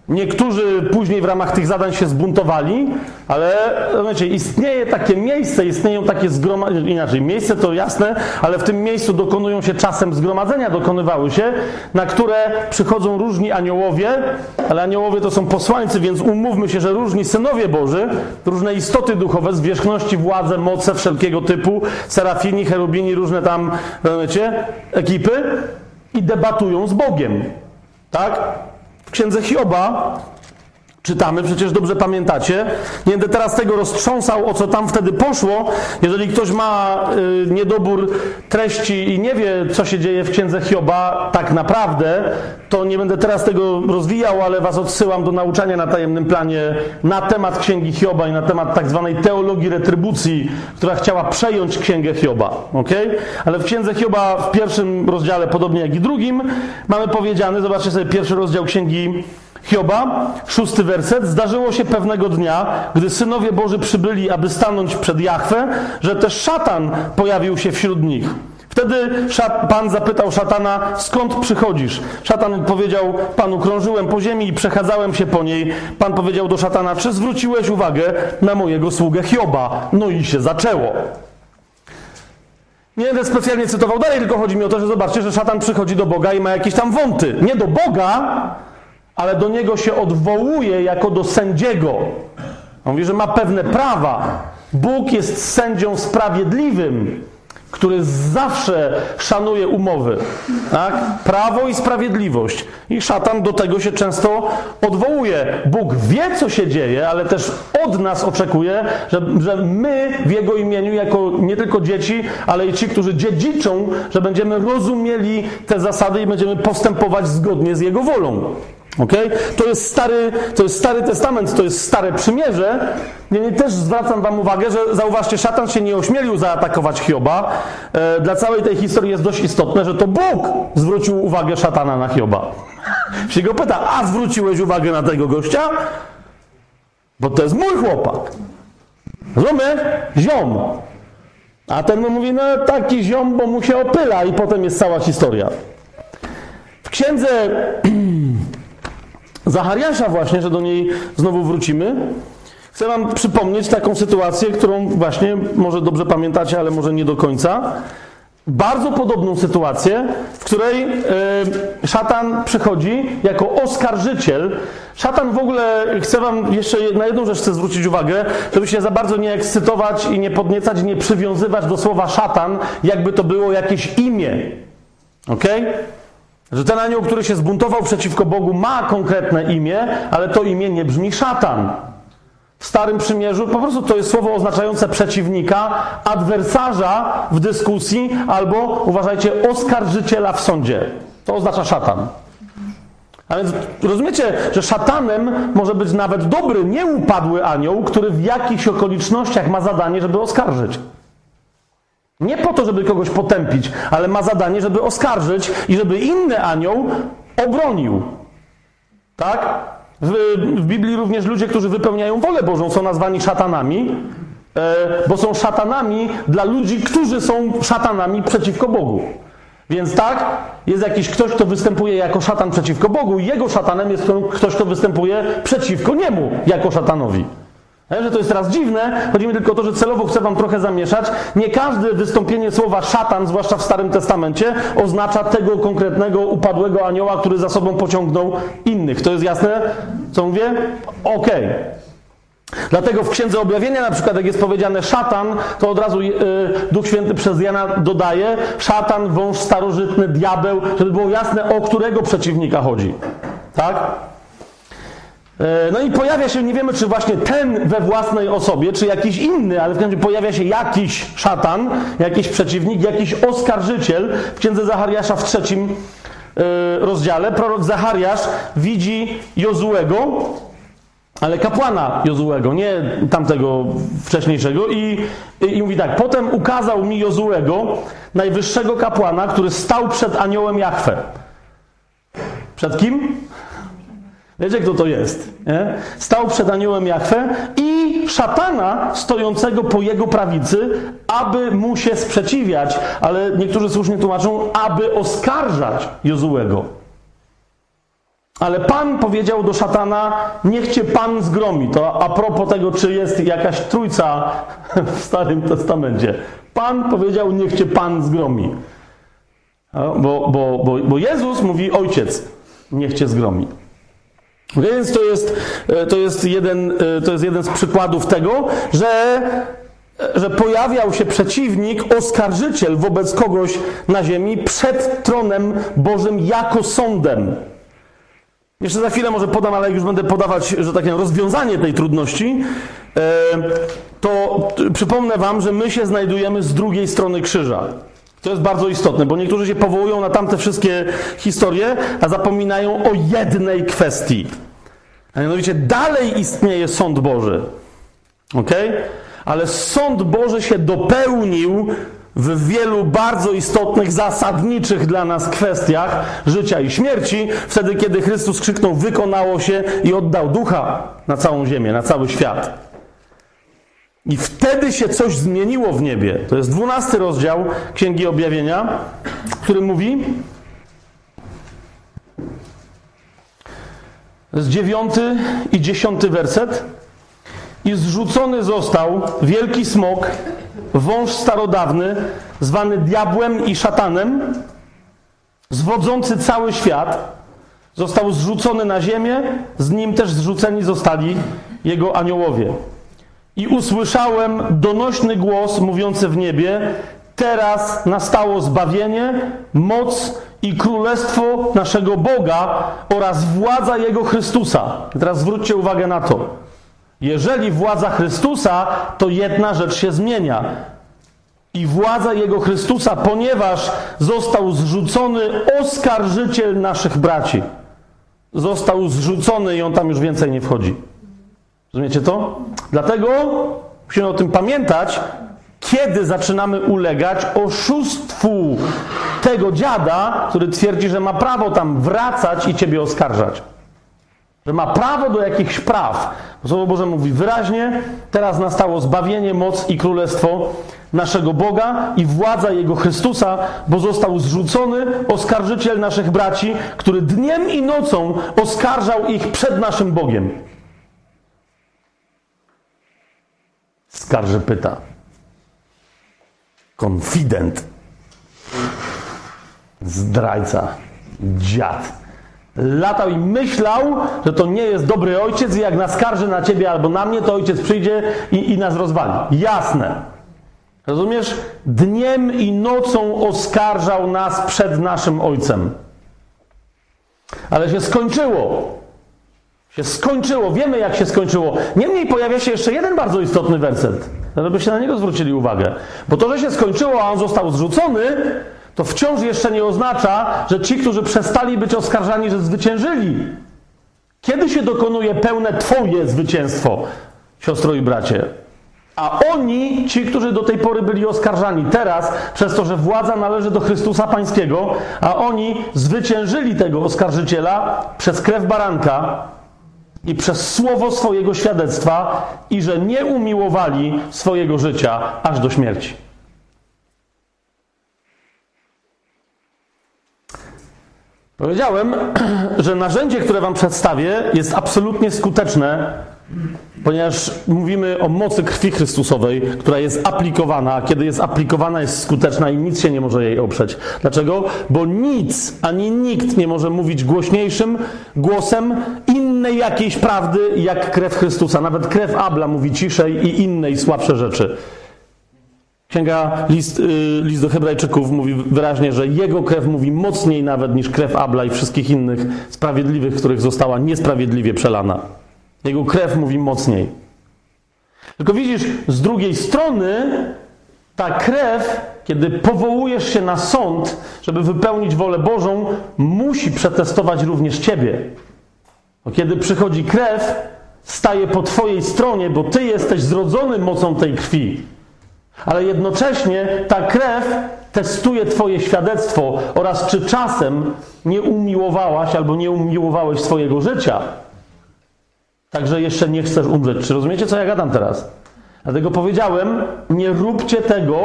Niektórzy później w ramach tych zadań się zbuntowali, ale znaczy, istnieje takie miejsce, istnieją takie zgromadzenia, inaczej, miejsce to jasne, ale w tym miejscu dokonują się czasem zgromadzenia, dokonywały się, na które przychodzą różni aniołowie, ale aniołowie to są posłańcy, więc umówmy się, że różni synowie Boży, różne istoty duchowe, zwierzchności, władze, moce wszelkiego typu, serafini, cherubini, różne tam, wiecie, ekipy i debatują z Bogiem. Tak? W księdze Hioba czytamy, przecież dobrze pamiętacie. Nie będę teraz tego roztrząsał, o co tam wtedy poszło. Jeżeli ktoś ma y, niedobór treści i nie wie, co się dzieje w księdze Hioba tak naprawdę, to nie będę teraz tego rozwijał, ale was odsyłam do nauczania na tajemnym planie na temat księgi Hioba i na temat tak zwanej teologii retrybucji, która chciała przejąć księgę Hioba. Okay? Ale w księdze Hioba w pierwszym rozdziale, podobnie jak i drugim, mamy powiedziane, zobaczcie sobie pierwszy rozdział księgi Hioba, szósty werset. Zdarzyło się pewnego dnia, gdy synowie Boży przybyli, aby stanąć przed Jachwę, że też szatan pojawił się wśród nich. Wtedy Pan zapytał szatana, skąd przychodzisz? Szatan powiedział, Panu, krążyłem po ziemi i przechadzałem się po niej. Pan powiedział do szatana, czy zwróciłeś uwagę na mojego sługę Hioba? No i się zaczęło. Nie będę specjalnie cytował dalej, tylko chodzi mi o to, że zobaczcie, że szatan przychodzi do Boga i ma jakieś tam wąty. Nie do Boga, ale do niego się odwołuje jako do sędziego. On mówi, że ma pewne prawa. Bóg jest sędzią sprawiedliwym, który zawsze szanuje umowy. Tak? Prawo i sprawiedliwość. I szatan do tego się często odwołuje. Bóg wie, co się dzieje, ale też od nas oczekuje, że, że my w Jego imieniu, jako nie tylko dzieci, ale i ci, którzy dziedziczą, że będziemy rozumieli te zasady i będziemy postępować zgodnie z Jego wolą. Okay? To, jest stary, to jest Stary Testament, to jest Stare Przymierze. Niemniej też zwracam Wam uwagę, że zauważcie, szatan się nie ośmielił zaatakować Hioba. E, dla całej tej historii jest dość istotne, że to Bóg zwrócił uwagę szatana na Hioba. Się go pyta, a zwróciłeś uwagę na tego gościa? Bo to jest mój chłopak. Rozumiesz? Ziom. A ten mu mówi, no taki ziom, bo mu się opyla i potem jest cała historia. W księdze Zachariasza właśnie, że do niej znowu wrócimy, chcę wam przypomnieć taką sytuację, którą właśnie może dobrze pamiętacie, ale może nie do końca. bardzo podobną sytuację, w której y, szatan przychodzi jako oskarżyciel. Szatan w ogóle, chcę wam jeszcze na jedną rzecz chcę zwrócić uwagę, żeby się za bardzo nie ekscytować i nie podniecać, nie przywiązywać do słowa szatan, jakby to było jakieś imię. Ok? Że ten anioł, który się zbuntował przeciwko Bogu, ma konkretne imię, ale to imię nie brzmi szatan. W Starym Przymierzu po prostu to jest słowo oznaczające przeciwnika, adwersarza w dyskusji albo, uważajcie, oskarżyciela w sądzie. To oznacza szatan. A więc rozumiecie, że szatanem może być nawet dobry, nieupadły anioł, który w jakichś okolicznościach ma zadanie, żeby oskarżyć. Nie po to, żeby kogoś potępić, ale ma zadanie, żeby oskarżyć i żeby inny anioł obronił. Tak? W, w Biblii również ludzie, którzy wypełniają wolę Bożą, są nazwani szatanami, e, bo są szatanami dla ludzi, którzy są szatanami przeciwko Bogu. Więc tak, jest jakiś ktoś, kto występuje jako szatan przeciwko Bogu, i jego szatanem jest ktoś, kto występuje przeciwko niemu jako szatanowi. Nie, że to jest teraz dziwne, chodzi mi tylko o to, że celowo chcę wam trochę zamieszać. Nie każde wystąpienie słowa szatan, zwłaszcza w Starym Testamencie, oznacza tego konkretnego upadłego anioła, który za sobą pociągnął innych. To jest jasne, co mówię? Okej. Okay. Dlatego w Księdze Objawienia na przykład, jak jest powiedziane szatan, to od razu yy, Duch Święty przez Jana dodaje szatan, wąż starożytny, diabeł, żeby było jasne, o którego przeciwnika chodzi. Tak? No i pojawia się, nie wiemy czy właśnie ten we własnej osobie, czy jakiś inny, ale w każdym razie pojawia się jakiś szatan, jakiś przeciwnik, jakiś oskarżyciel. W księdze Zachariasza w trzecim rozdziale prorok Zachariasz widzi Jozułego, ale kapłana Jozułego, nie tamtego wcześniejszego i, i mówi tak, potem ukazał mi Jozułego, najwyższego kapłana, który stał przed aniołem Jachwę. Przed kim? Wiecie, kto to jest? Nie? Stał przed aniołem Jachwę i szatana stojącego po jego prawicy, aby mu się sprzeciwiać, ale niektórzy słusznie tłumaczą, aby oskarżać Jozułego. Ale Pan powiedział do szatana, niech cię Pan zgromi. To a propos tego, czy jest jakaś trójca w Starym Testamencie. Pan powiedział, niech cię Pan zgromi. Bo, bo, bo, bo Jezus mówi, ojciec, niech cię zgromi. Więc to jest, e, to jest, jeden, e, to jest jeden z przykładów tego, że, że pojawiał się przeciwnik, oskarżyciel wobec kogoś na ziemi przed tronem Bożym jako sądem. Jeszcze za chwilę może podam, ale jak już będę podawać, że tak powiem, rozwiązanie tej trudności, e, to przypomnę Wam, że my się znajdujemy z drugiej strony krzyża. To jest bardzo istotne, bo niektórzy się powołują na tamte wszystkie historie, a zapominają o jednej kwestii. A mianowicie dalej istnieje sąd Boży. Ok? Ale sąd Boży się dopełnił w wielu bardzo istotnych, zasadniczych dla nas kwestiach życia i śmierci, wtedy kiedy Chrystus krzyknął: Wykonało się i oddał ducha na całą ziemię, na cały świat. I wtedy się coś zmieniło w niebie. To jest dwunasty rozdział Księgi Objawienia, który mówi. Z dziewiąty i dziesiąty werset. I zrzucony został wielki smok, wąż starodawny, zwany diabłem i szatanem, zwodzący cały świat. Został zrzucony na ziemię, z nim też zrzuceni zostali jego aniołowie. I usłyszałem donośny głos mówiący w niebie: Teraz nastało zbawienie, moc i królestwo naszego Boga oraz władza Jego Chrystusa. I teraz zwróćcie uwagę na to. Jeżeli władza Chrystusa, to jedna rzecz się zmienia. I władza Jego Chrystusa, ponieważ został zrzucony oskarżyciel naszych braci. Został zrzucony i on tam już więcej nie wchodzi. Rozumiecie to? Dlatego musimy o tym pamiętać, kiedy zaczynamy ulegać oszustwu tego dziada, który twierdzi, że ma prawo tam wracać i ciebie oskarżać. Że ma prawo do jakichś praw. Słowo Boże mówi wyraźnie, teraz nastało zbawienie, moc i królestwo naszego Boga i władza Jego Chrystusa, bo został zrzucony oskarżyciel naszych braci, który dniem i nocą oskarżał ich przed naszym Bogiem. Skarży pyta. Konfident. Zdrajca, dziad. Latał i myślał, że to nie jest dobry ojciec i jak naskarży na ciebie albo na mnie, to ojciec przyjdzie i, i nas rozwali. Jasne. Rozumiesz? Dniem i nocą oskarżał nas przed naszym ojcem. Ale się skończyło. Się skończyło. Wiemy, jak się skończyło. Niemniej pojawia się jeszcze jeden bardzo istotny werset, żebyście na niego zwrócili uwagę. Bo to, że się skończyło, a on został zrzucony, to wciąż jeszcze nie oznacza, że ci, którzy przestali być oskarżani, że zwyciężyli. Kiedy się dokonuje pełne Twoje zwycięstwo, siostro i bracie? A oni, ci, którzy do tej pory byli oskarżani, teraz, przez to, że władza należy do Chrystusa Pańskiego, a oni zwyciężyli tego oskarżyciela przez krew baranka i przez słowo swojego świadectwa, i że nie umiłowali swojego życia aż do śmierci. Powiedziałem, że narzędzie, które Wam przedstawię, jest absolutnie skuteczne, ponieważ mówimy o mocy krwi Chrystusowej, która jest aplikowana, a kiedy jest aplikowana, jest skuteczna i nic się nie może jej oprzeć. Dlaczego? Bo nic ani nikt nie może mówić głośniejszym głosem innej jakiejś prawdy, jak krew Chrystusa. Nawet krew Abla mówi ciszej i innej słabsze rzeczy. Księga list, y, list do Hebrajczyków mówi wyraźnie, że jego krew mówi mocniej nawet niż krew Abla i wszystkich innych sprawiedliwych, których została niesprawiedliwie przelana. Jego krew mówi mocniej. Tylko widzisz, z drugiej strony ta krew, kiedy powołujesz się na sąd, żeby wypełnić wolę Bożą, musi przetestować również ciebie. Kiedy przychodzi krew, staje po twojej stronie, bo ty jesteś zrodzony mocą tej krwi. Ale jednocześnie ta krew testuje Twoje świadectwo oraz czy czasem nie umiłowałaś albo nie umiłowałeś swojego życia. Także jeszcze nie chcesz umrzeć. Czy rozumiecie, co ja gadam teraz? Dlatego powiedziałem, nie róbcie tego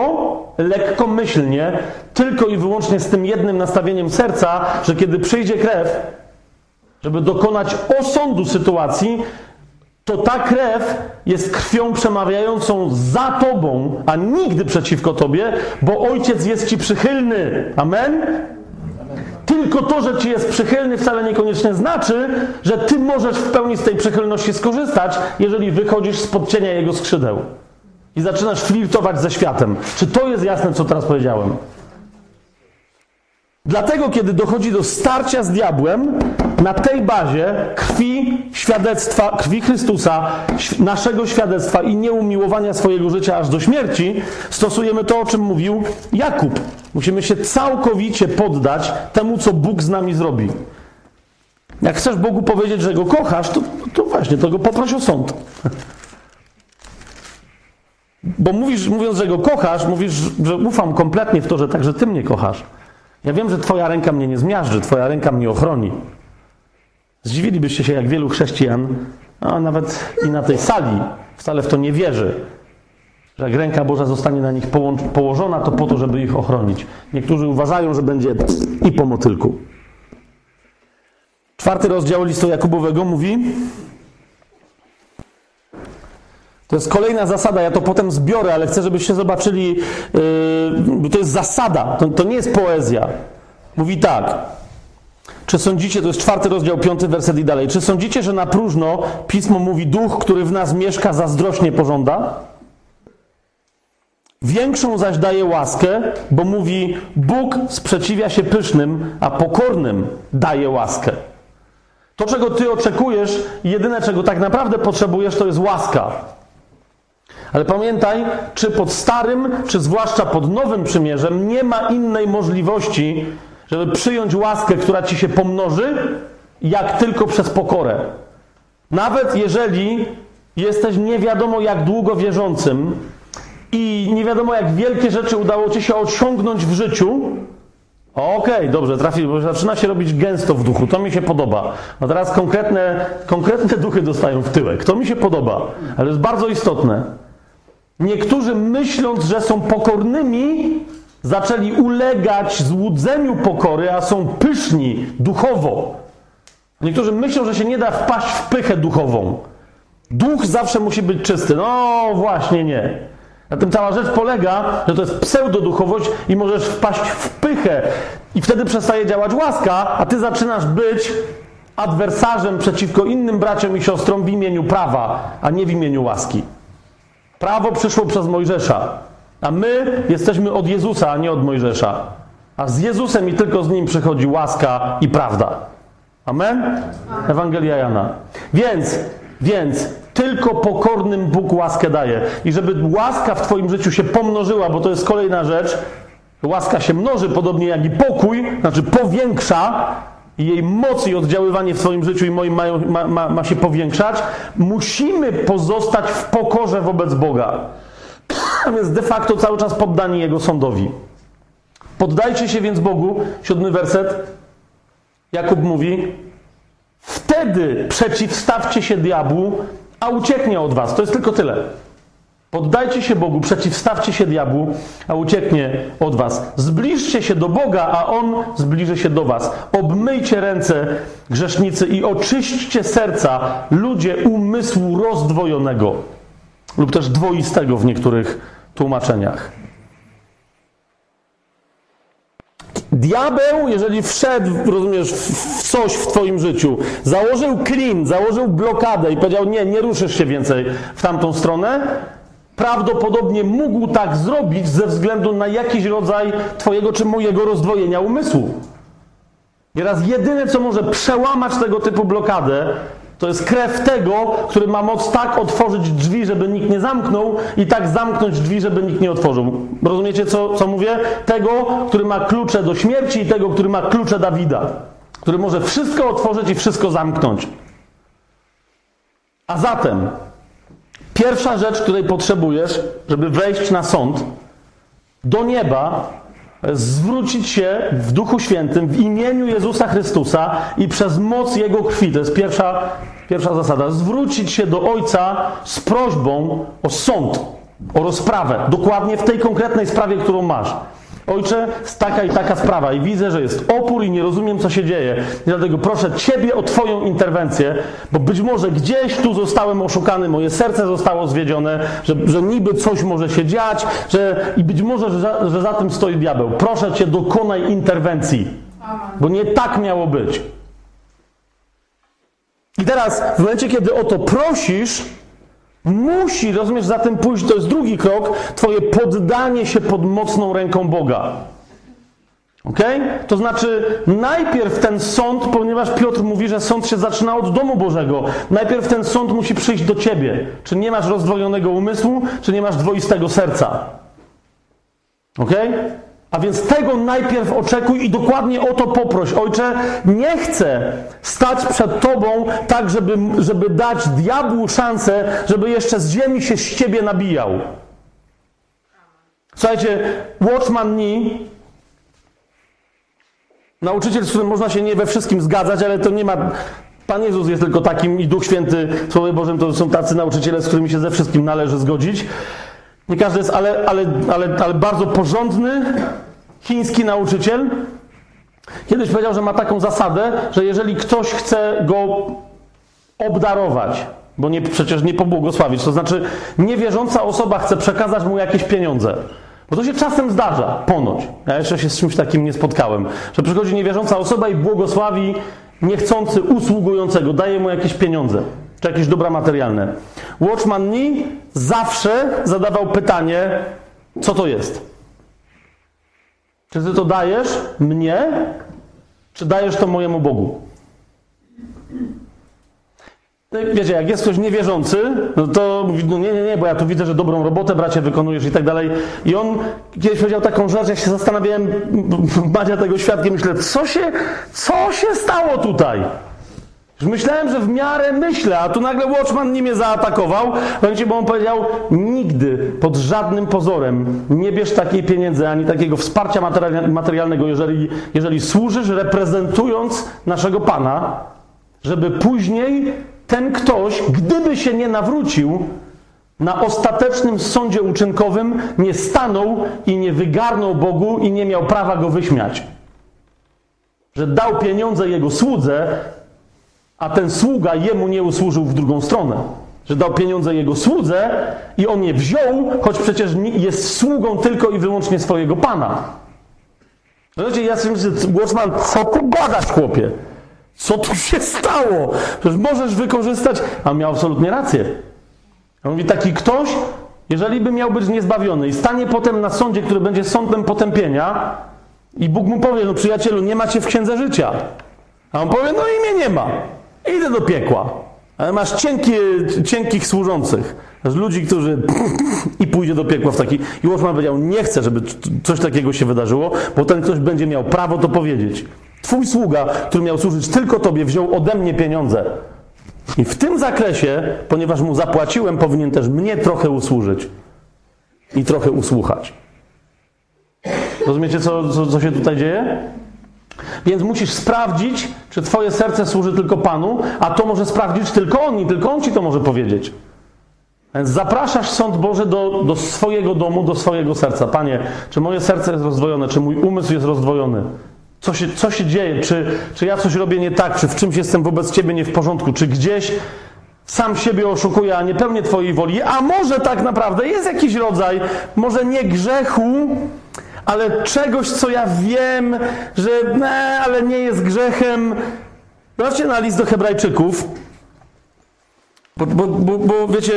lekkomyślnie, tylko i wyłącznie z tym jednym nastawieniem serca, że kiedy przyjdzie krew, żeby dokonać osądu sytuacji, to ta krew jest krwią przemawiającą za tobą, a nigdy przeciwko tobie, bo ojciec jest ci przychylny. Amen? Tylko to, że ci jest przychylny, wcale niekoniecznie znaczy, że ty możesz w pełni z tej przychylności skorzystać, jeżeli wychodzisz spod cienia jego skrzydeł i zaczynasz flirtować ze światem. Czy to jest jasne, co teraz powiedziałem? Dlatego, kiedy dochodzi do starcia z diabłem, na tej bazie krwi świadectwa, krwi Chrystusa, naszego świadectwa i nieumiłowania swojego życia aż do śmierci, stosujemy to, o czym mówił Jakub. Musimy się całkowicie poddać temu, co Bóg z nami zrobi. Jak chcesz Bogu powiedzieć, że go kochasz, to, to właśnie, to go poproś o sąd. Bo mówisz, mówiąc, że go kochasz, mówisz, że ufam kompletnie w to, że także ty mnie kochasz. Ja wiem, że Twoja ręka mnie nie zmiażdży, Twoja ręka mnie ochroni. Zdziwilibyście się, jak wielu chrześcijan, a nawet i na tej sali, wcale w to nie wierzy, że jak ręka Boża zostanie na nich położona, to po to, żeby ich ochronić. Niektórzy uważają, że będzie i po motylku. Czwarty rozdział listu Jakubowego mówi, to jest kolejna zasada, ja to potem zbiorę, ale chcę, żebyście zobaczyli, yy, to jest zasada, to, to nie jest poezja. Mówi tak. Czy sądzicie, to jest czwarty rozdział, piąty werset i dalej. Czy sądzicie, że na próżno pismo mówi duch, który w nas mieszka, zazdrośnie pożąda? Większą zaś daje łaskę, bo mówi: Bóg sprzeciwia się pysznym, a pokornym daje łaskę. To, czego ty oczekujesz, jedyne, czego tak naprawdę potrzebujesz, to jest łaska. Ale pamiętaj, czy pod starym, czy zwłaszcza pod nowym przymierzem nie ma innej możliwości, żeby przyjąć łaskę, która ci się pomnoży, jak tylko przez pokorę. Nawet jeżeli jesteś nie wiadomo jak długo wierzącym i nie wiadomo jak wielkie rzeczy udało ci się osiągnąć w życiu, Okej, okay, dobrze, trafi, bo zaczyna się robić gęsto w duchu, to mi się podoba. No teraz konkretne, konkretne duchy dostają w tyłek, to mi się podoba, ale jest bardzo istotne. Niektórzy myśląc, że są pokornymi, zaczęli ulegać złudzeniu pokory, a są pyszni duchowo. Niektórzy myślą, że się nie da wpaść w pychę duchową. Duch zawsze musi być czysty. No właśnie nie. Na tym cała rzecz polega, że to jest pseudoduchowość i możesz wpaść w pychę i wtedy przestaje działać łaska, a ty zaczynasz być adwersarzem przeciwko innym braciom i siostrom w imieniu prawa, a nie w imieniu łaski. Prawo przyszło przez Mojżesza, a my jesteśmy od Jezusa, a nie od Mojżesza. A z Jezusem i tylko z Nim przychodzi łaska i prawda. Amen? Ewangelia Jana. Więc, więc tylko pokornym Bóg łaskę daje. I żeby łaska w Twoim życiu się pomnożyła, bo to jest kolejna rzecz, łaska się mnoży, podobnie jak i pokój, znaczy powiększa, i jej moc i oddziaływanie w Twoim życiu i moim mają, ma, ma, ma się powiększać, musimy pozostać w pokorze wobec Boga. Więc de facto cały czas poddani Jego sądowi. Poddajcie się więc Bogu, siódmy werset. Jakub mówi: Wtedy przeciwstawcie się diabłu, a ucieknie od was. To jest tylko tyle. Poddajcie się Bogu, przeciwstawcie się diabłu, a ucieknie od was. Zbliżcie się do Boga, a On zbliży się do was. Obmyjcie ręce grzesznicy i oczyśćcie serca ludzie umysłu rozdwojonego lub też dwoistego w niektórych tłumaczeniach. Diabeł, jeżeli wszedł, rozumiesz, w coś w Twoim życiu, założył klin, założył blokadę i powiedział: Nie, nie ruszysz się więcej w tamtą stronę, prawdopodobnie mógł tak zrobić ze względu na jakiś rodzaj Twojego czy mojego rozdwojenia umysłu. I jedyne, co może przełamać tego typu blokadę, to jest krew tego, który ma moc tak otworzyć drzwi, żeby nikt nie zamknął, i tak zamknąć drzwi, żeby nikt nie otworzył. Rozumiecie, co, co mówię? Tego, który ma klucze do śmierci, i tego, który ma klucze Dawida, który może wszystko otworzyć i wszystko zamknąć. A zatem, pierwsza rzecz, której potrzebujesz, żeby wejść na sąd do nieba, zwrócić się w Duchu Świętym w imieniu Jezusa Chrystusa i przez moc Jego krwi. To jest pierwsza, pierwsza zasada. Zwrócić się do Ojca z prośbą o sąd, o rozprawę. Dokładnie w tej konkretnej sprawie, którą masz. Ojcze, taka i taka sprawa i widzę, że jest opór i nie rozumiem, co się dzieje. I dlatego proszę Ciebie o Twoją interwencję, bo być może gdzieś tu zostałem oszukany, moje serce zostało zwiedzione, że, że niby coś może się dziać, że, i być może, że za, że za tym stoi diabeł. Proszę Cię, dokonaj interwencji, bo nie tak miało być. I teraz, w momencie, kiedy o to prosisz, Musi, rozumiesz, za tym pójść, to jest drugi krok, Twoje poddanie się pod mocną ręką Boga. Ok? To znaczy, najpierw ten sąd, ponieważ Piotr mówi, że sąd się zaczyna od domu Bożego, najpierw ten sąd musi przyjść do ciebie. Czy nie masz rozdwojonego umysłu, czy nie masz dwoistego serca. Ok? A więc tego najpierw oczekuj i dokładnie o to poproś. Ojcze, nie chcę stać przed Tobą tak, żeby, żeby dać diabłu szansę, żeby jeszcze z ziemi się z Ciebie nabijał. Słuchajcie, Watchman Nee, nauczyciel, z którym można się nie we wszystkim zgadzać, ale to nie ma... Pan Jezus jest tylko takim i Duch Święty, Słowie Bożym to są tacy nauczyciele, z którymi się ze wszystkim należy zgodzić. Nie każdy jest, ale, ale, ale, ale bardzo porządny chiński nauczyciel. Kiedyś powiedział, że ma taką zasadę, że jeżeli ktoś chce go obdarować, bo nie, przecież nie pobłogosławić, to znaczy niewierząca osoba chce przekazać mu jakieś pieniądze. Bo to się czasem zdarza, ponoć. Ja jeszcze się z czymś takim nie spotkałem. Że przychodzi niewierząca osoba i błogosławi niechcący usługującego, daje mu jakieś pieniądze czy jakieś dobra materialne. Watchman Nee zawsze zadawał pytanie, co to jest? Czy ty to dajesz mnie, czy dajesz to mojemu Bogu? No wiecie, jak jest ktoś niewierzący, no to mówi, no nie, nie, nie, bo ja tu widzę, że dobrą robotę, bracie, wykonujesz i tak dalej. I on kiedyś powiedział taką rzecz, jak się zastanawiałem, Madzia tego świadkiem, myślę, co się, co się stało tutaj? Myślałem, że w miarę myślę, a tu nagle Watchman nie mnie zaatakował, bo on powiedział, nigdy pod żadnym pozorem nie bierz takiej pieniędzy, ani takiego wsparcia materialnego, jeżeli, jeżeli służysz reprezentując naszego Pana, żeby później ten ktoś, gdyby się nie nawrócił, na ostatecznym sądzie uczynkowym nie stanął i nie wygarnął Bogu i nie miał prawa go wyśmiać. Że dał pieniądze jego słudze, a ten sługa jemu nie usłużył w drugą stronę. że dał pieniądze jego słudze i on je wziął, choć przecież jest sługą tylko i wyłącznie swojego pana. Zobaczcie, ja sobie myślę, Głosman, co tu gadasz, chłopie? Co tu się stało? Przecież możesz wykorzystać. A miał absolutnie rację. On mówi, taki ktoś, jeżeli by miał być niezbawiony i stanie potem na sądzie, który będzie sądem potępienia, i Bóg mu powie, no przyjacielu, nie macie w księdze życia. A on powie, no i mnie nie ma. Idę do piekła. Ale masz cienkie, cienkich służących. Masz ludzi, którzy i pójdzie do piekła w taki. I Łosman powiedział, nie chcę, żeby coś takiego się wydarzyło, bo ten ktoś będzie miał prawo to powiedzieć. Twój sługa, który miał służyć tylko tobie, wziął ode mnie pieniądze. I w tym zakresie, ponieważ mu zapłaciłem, powinien też mnie trochę usłużyć i trochę usłuchać. Rozumiecie, co, co, co się tutaj dzieje? Więc musisz sprawdzić, czy Twoje serce służy tylko Panu, a to może sprawdzić tylko On i tylko On Ci to może powiedzieć. Więc zapraszasz sąd Boży do, do swojego domu, do swojego serca. Panie, czy moje serce jest rozdwojone, czy mój umysł jest rozdwojony? Co się, co się dzieje? Czy, czy ja coś robię nie tak? Czy w czymś jestem wobec Ciebie nie w porządku? Czy gdzieś sam siebie oszukuję, a nie pełnię Twojej woli? A może tak naprawdę jest jakiś rodzaj, może nie grzechu, ale czegoś, co ja wiem, że ne, ale nie jest grzechem. Zobaczcie na list do Hebrajczyków. Bo, bo, bo, bo, wiecie,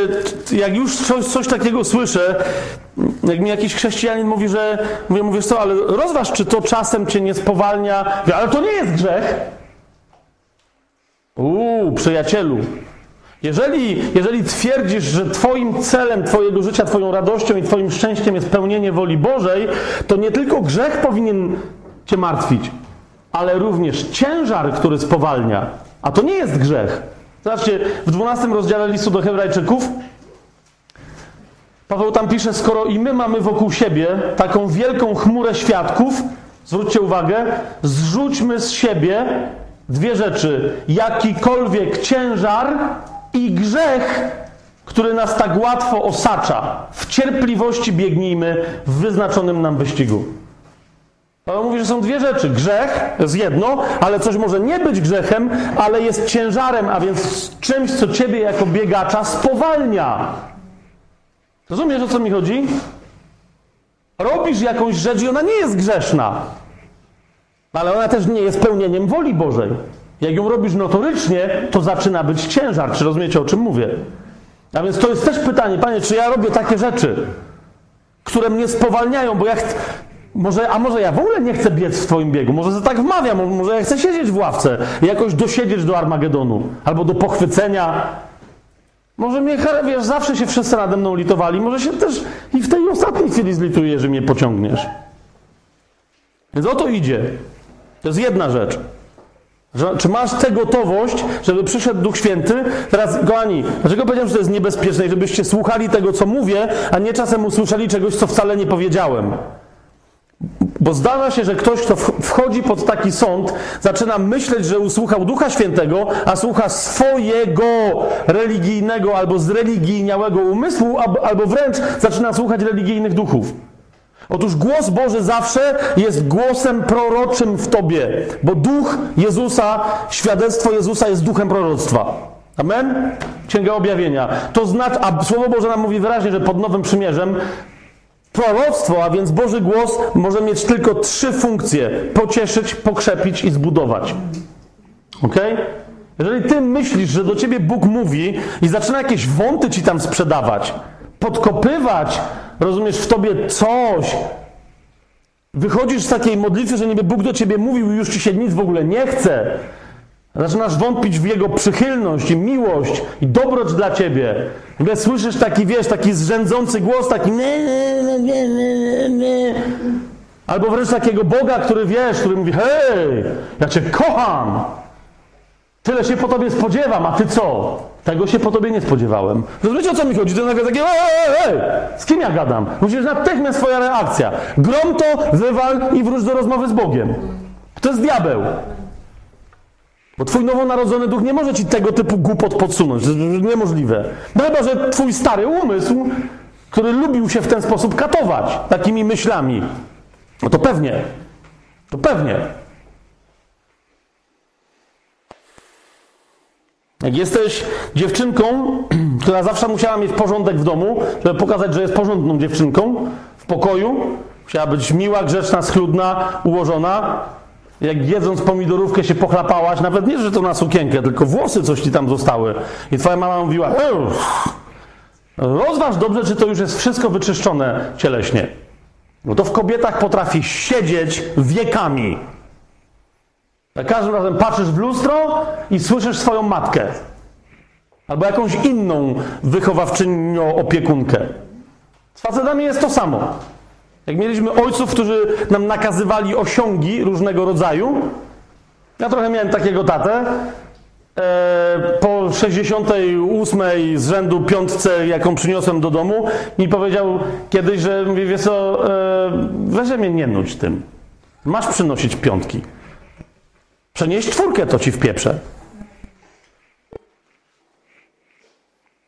jak już coś, coś, takiego słyszę, jak mi jakiś chrześcijanin mówi, że mówię, mówisz co, ale rozważ, czy to czasem cię nie spowalnia, ale to nie jest grzech. Uuu, przyjacielu, jeżeli, jeżeli twierdzisz, że Twoim celem Twojego życia, Twoją radością i Twoim szczęściem jest pełnienie woli Bożej, to nie tylko grzech powinien Cię martwić, ale również ciężar, który spowalnia. A to nie jest grzech. Zobaczcie, w 12 rozdziale listu do Hebrajczyków Paweł tam pisze, skoro i my mamy wokół siebie taką wielką chmurę świadków, zwróćcie uwagę, zrzućmy z siebie dwie rzeczy. Jakikolwiek ciężar i grzech, który nas tak łatwo osacza. W cierpliwości biegnijmy w wyznaczonym nam wyścigu. Paweł mówi, że są dwie rzeczy. Grzech jest jedno, ale coś może nie być grzechem, ale jest ciężarem, a więc czymś, co ciebie jako biegacza spowalnia. Rozumiesz, o co mi chodzi? Robisz jakąś rzecz i ona nie jest grzeszna, ale ona też nie jest pełnieniem woli Bożej. Jak ją robisz notorycznie, to zaczyna być ciężar. Czy rozumiecie, o czym mówię? A więc to jest też pytanie, panie, czy ja robię takie rzeczy, które mnie spowalniają, bo ja chcę. Może, a może ja w ogóle nie chcę biec w Twoim biegu? Może tak wmawiam, może ja chcę siedzieć w ławce i jakoś dosiedzieć do Armagedonu albo do pochwycenia. Może mnie, wiesz, zawsze się wszyscy nade mną litowali, może się też i w tej ostatniej chwili zlituje, że mnie pociągniesz. Więc o to idzie. To jest jedna rzecz. Czy masz tę gotowość, żeby przyszedł Duch Święty? Teraz, kochani, dlaczego powiedziałem, że to jest niebezpieczne i żebyście słuchali tego, co mówię, a nie czasem usłyszeli czegoś, co wcale nie powiedziałem? Bo zdarza się, że ktoś, kto wchodzi pod taki sąd, zaczyna myśleć, że usłuchał Ducha Świętego, a słucha swojego religijnego albo zreligijniałego umysłu, albo wręcz zaczyna słuchać religijnych duchów. Otóż głos Boży zawsze jest głosem proroczym w tobie, bo duch Jezusa, świadectwo Jezusa jest duchem proroctwa. Amen? Księga Objawienia. To znaczy, a Słowo Boże nam mówi wyraźnie, że pod Nowym Przymierzem proroctwo, a więc Boży głos może mieć tylko trzy funkcje: pocieszyć, pokrzepić i zbudować. Ok? Jeżeli ty myślisz, że do ciebie Bóg mówi i zaczyna jakieś wąty ci tam sprzedawać, podkopywać, rozumiesz, w tobie coś. Wychodzisz z takiej modlitwy, że niby Bóg do ciebie mówił i już ci się nic w ogóle nie chce. Zaczynasz wątpić w Jego przychylność i miłość i dobroć dla Ciebie. Gdy słyszysz taki, wiesz, taki zrzędzący głos, taki nie, nie, nie, nie, nie. Albo wręcz takiego Boga, który wiesz, który mówi, hej, ja Cię kocham. Tyle się po Tobie spodziewam, a Ty co? Tego się po tobie nie spodziewałem. Rozumiecie o co mi chodzi? To nagle takie, ej, ej, z kim ja gadam? Musisz natychmiast swoja reakcja. Grom to, wywal i wróć do rozmowy z Bogiem. To jest diabeł. Bo twój nowonarodzony duch nie może ci tego typu głupot podsunąć. To jest niemożliwe. No chyba, że twój stary umysł, który lubił się w ten sposób katować takimi myślami. No to pewnie. To pewnie. Jak jesteś dziewczynką, która zawsze musiała mieć porządek w domu, żeby pokazać, że jest porządną dziewczynką w pokoju. Musiała być miła, grzeczna, schludna, ułożona. Jak jedząc pomidorówkę się pochlapałaś, nawet nie, że to na sukienkę, tylko włosy coś ci tam zostały. I twoja mama mówiła, rozważ dobrze, czy to już jest wszystko wyczyszczone cieleśnie. No to w kobietach potrafi siedzieć wiekami. Za każdym razem patrzysz w lustro i słyszysz swoją matkę. Albo jakąś inną wychowawczynią opiekunkę. Z facetami jest to samo. Jak mieliśmy ojców, którzy nam nakazywali osiągi różnego rodzaju, ja trochę miałem takiego tatę. E, po 68 z rzędu piątce, jaką przyniosłem do domu, mi powiedział kiedyś, że mówi, wiesz co, e, weź mnie nie nudź tym. Masz przynosić piątki. Przenieść czwórkę, to ci w pieprze.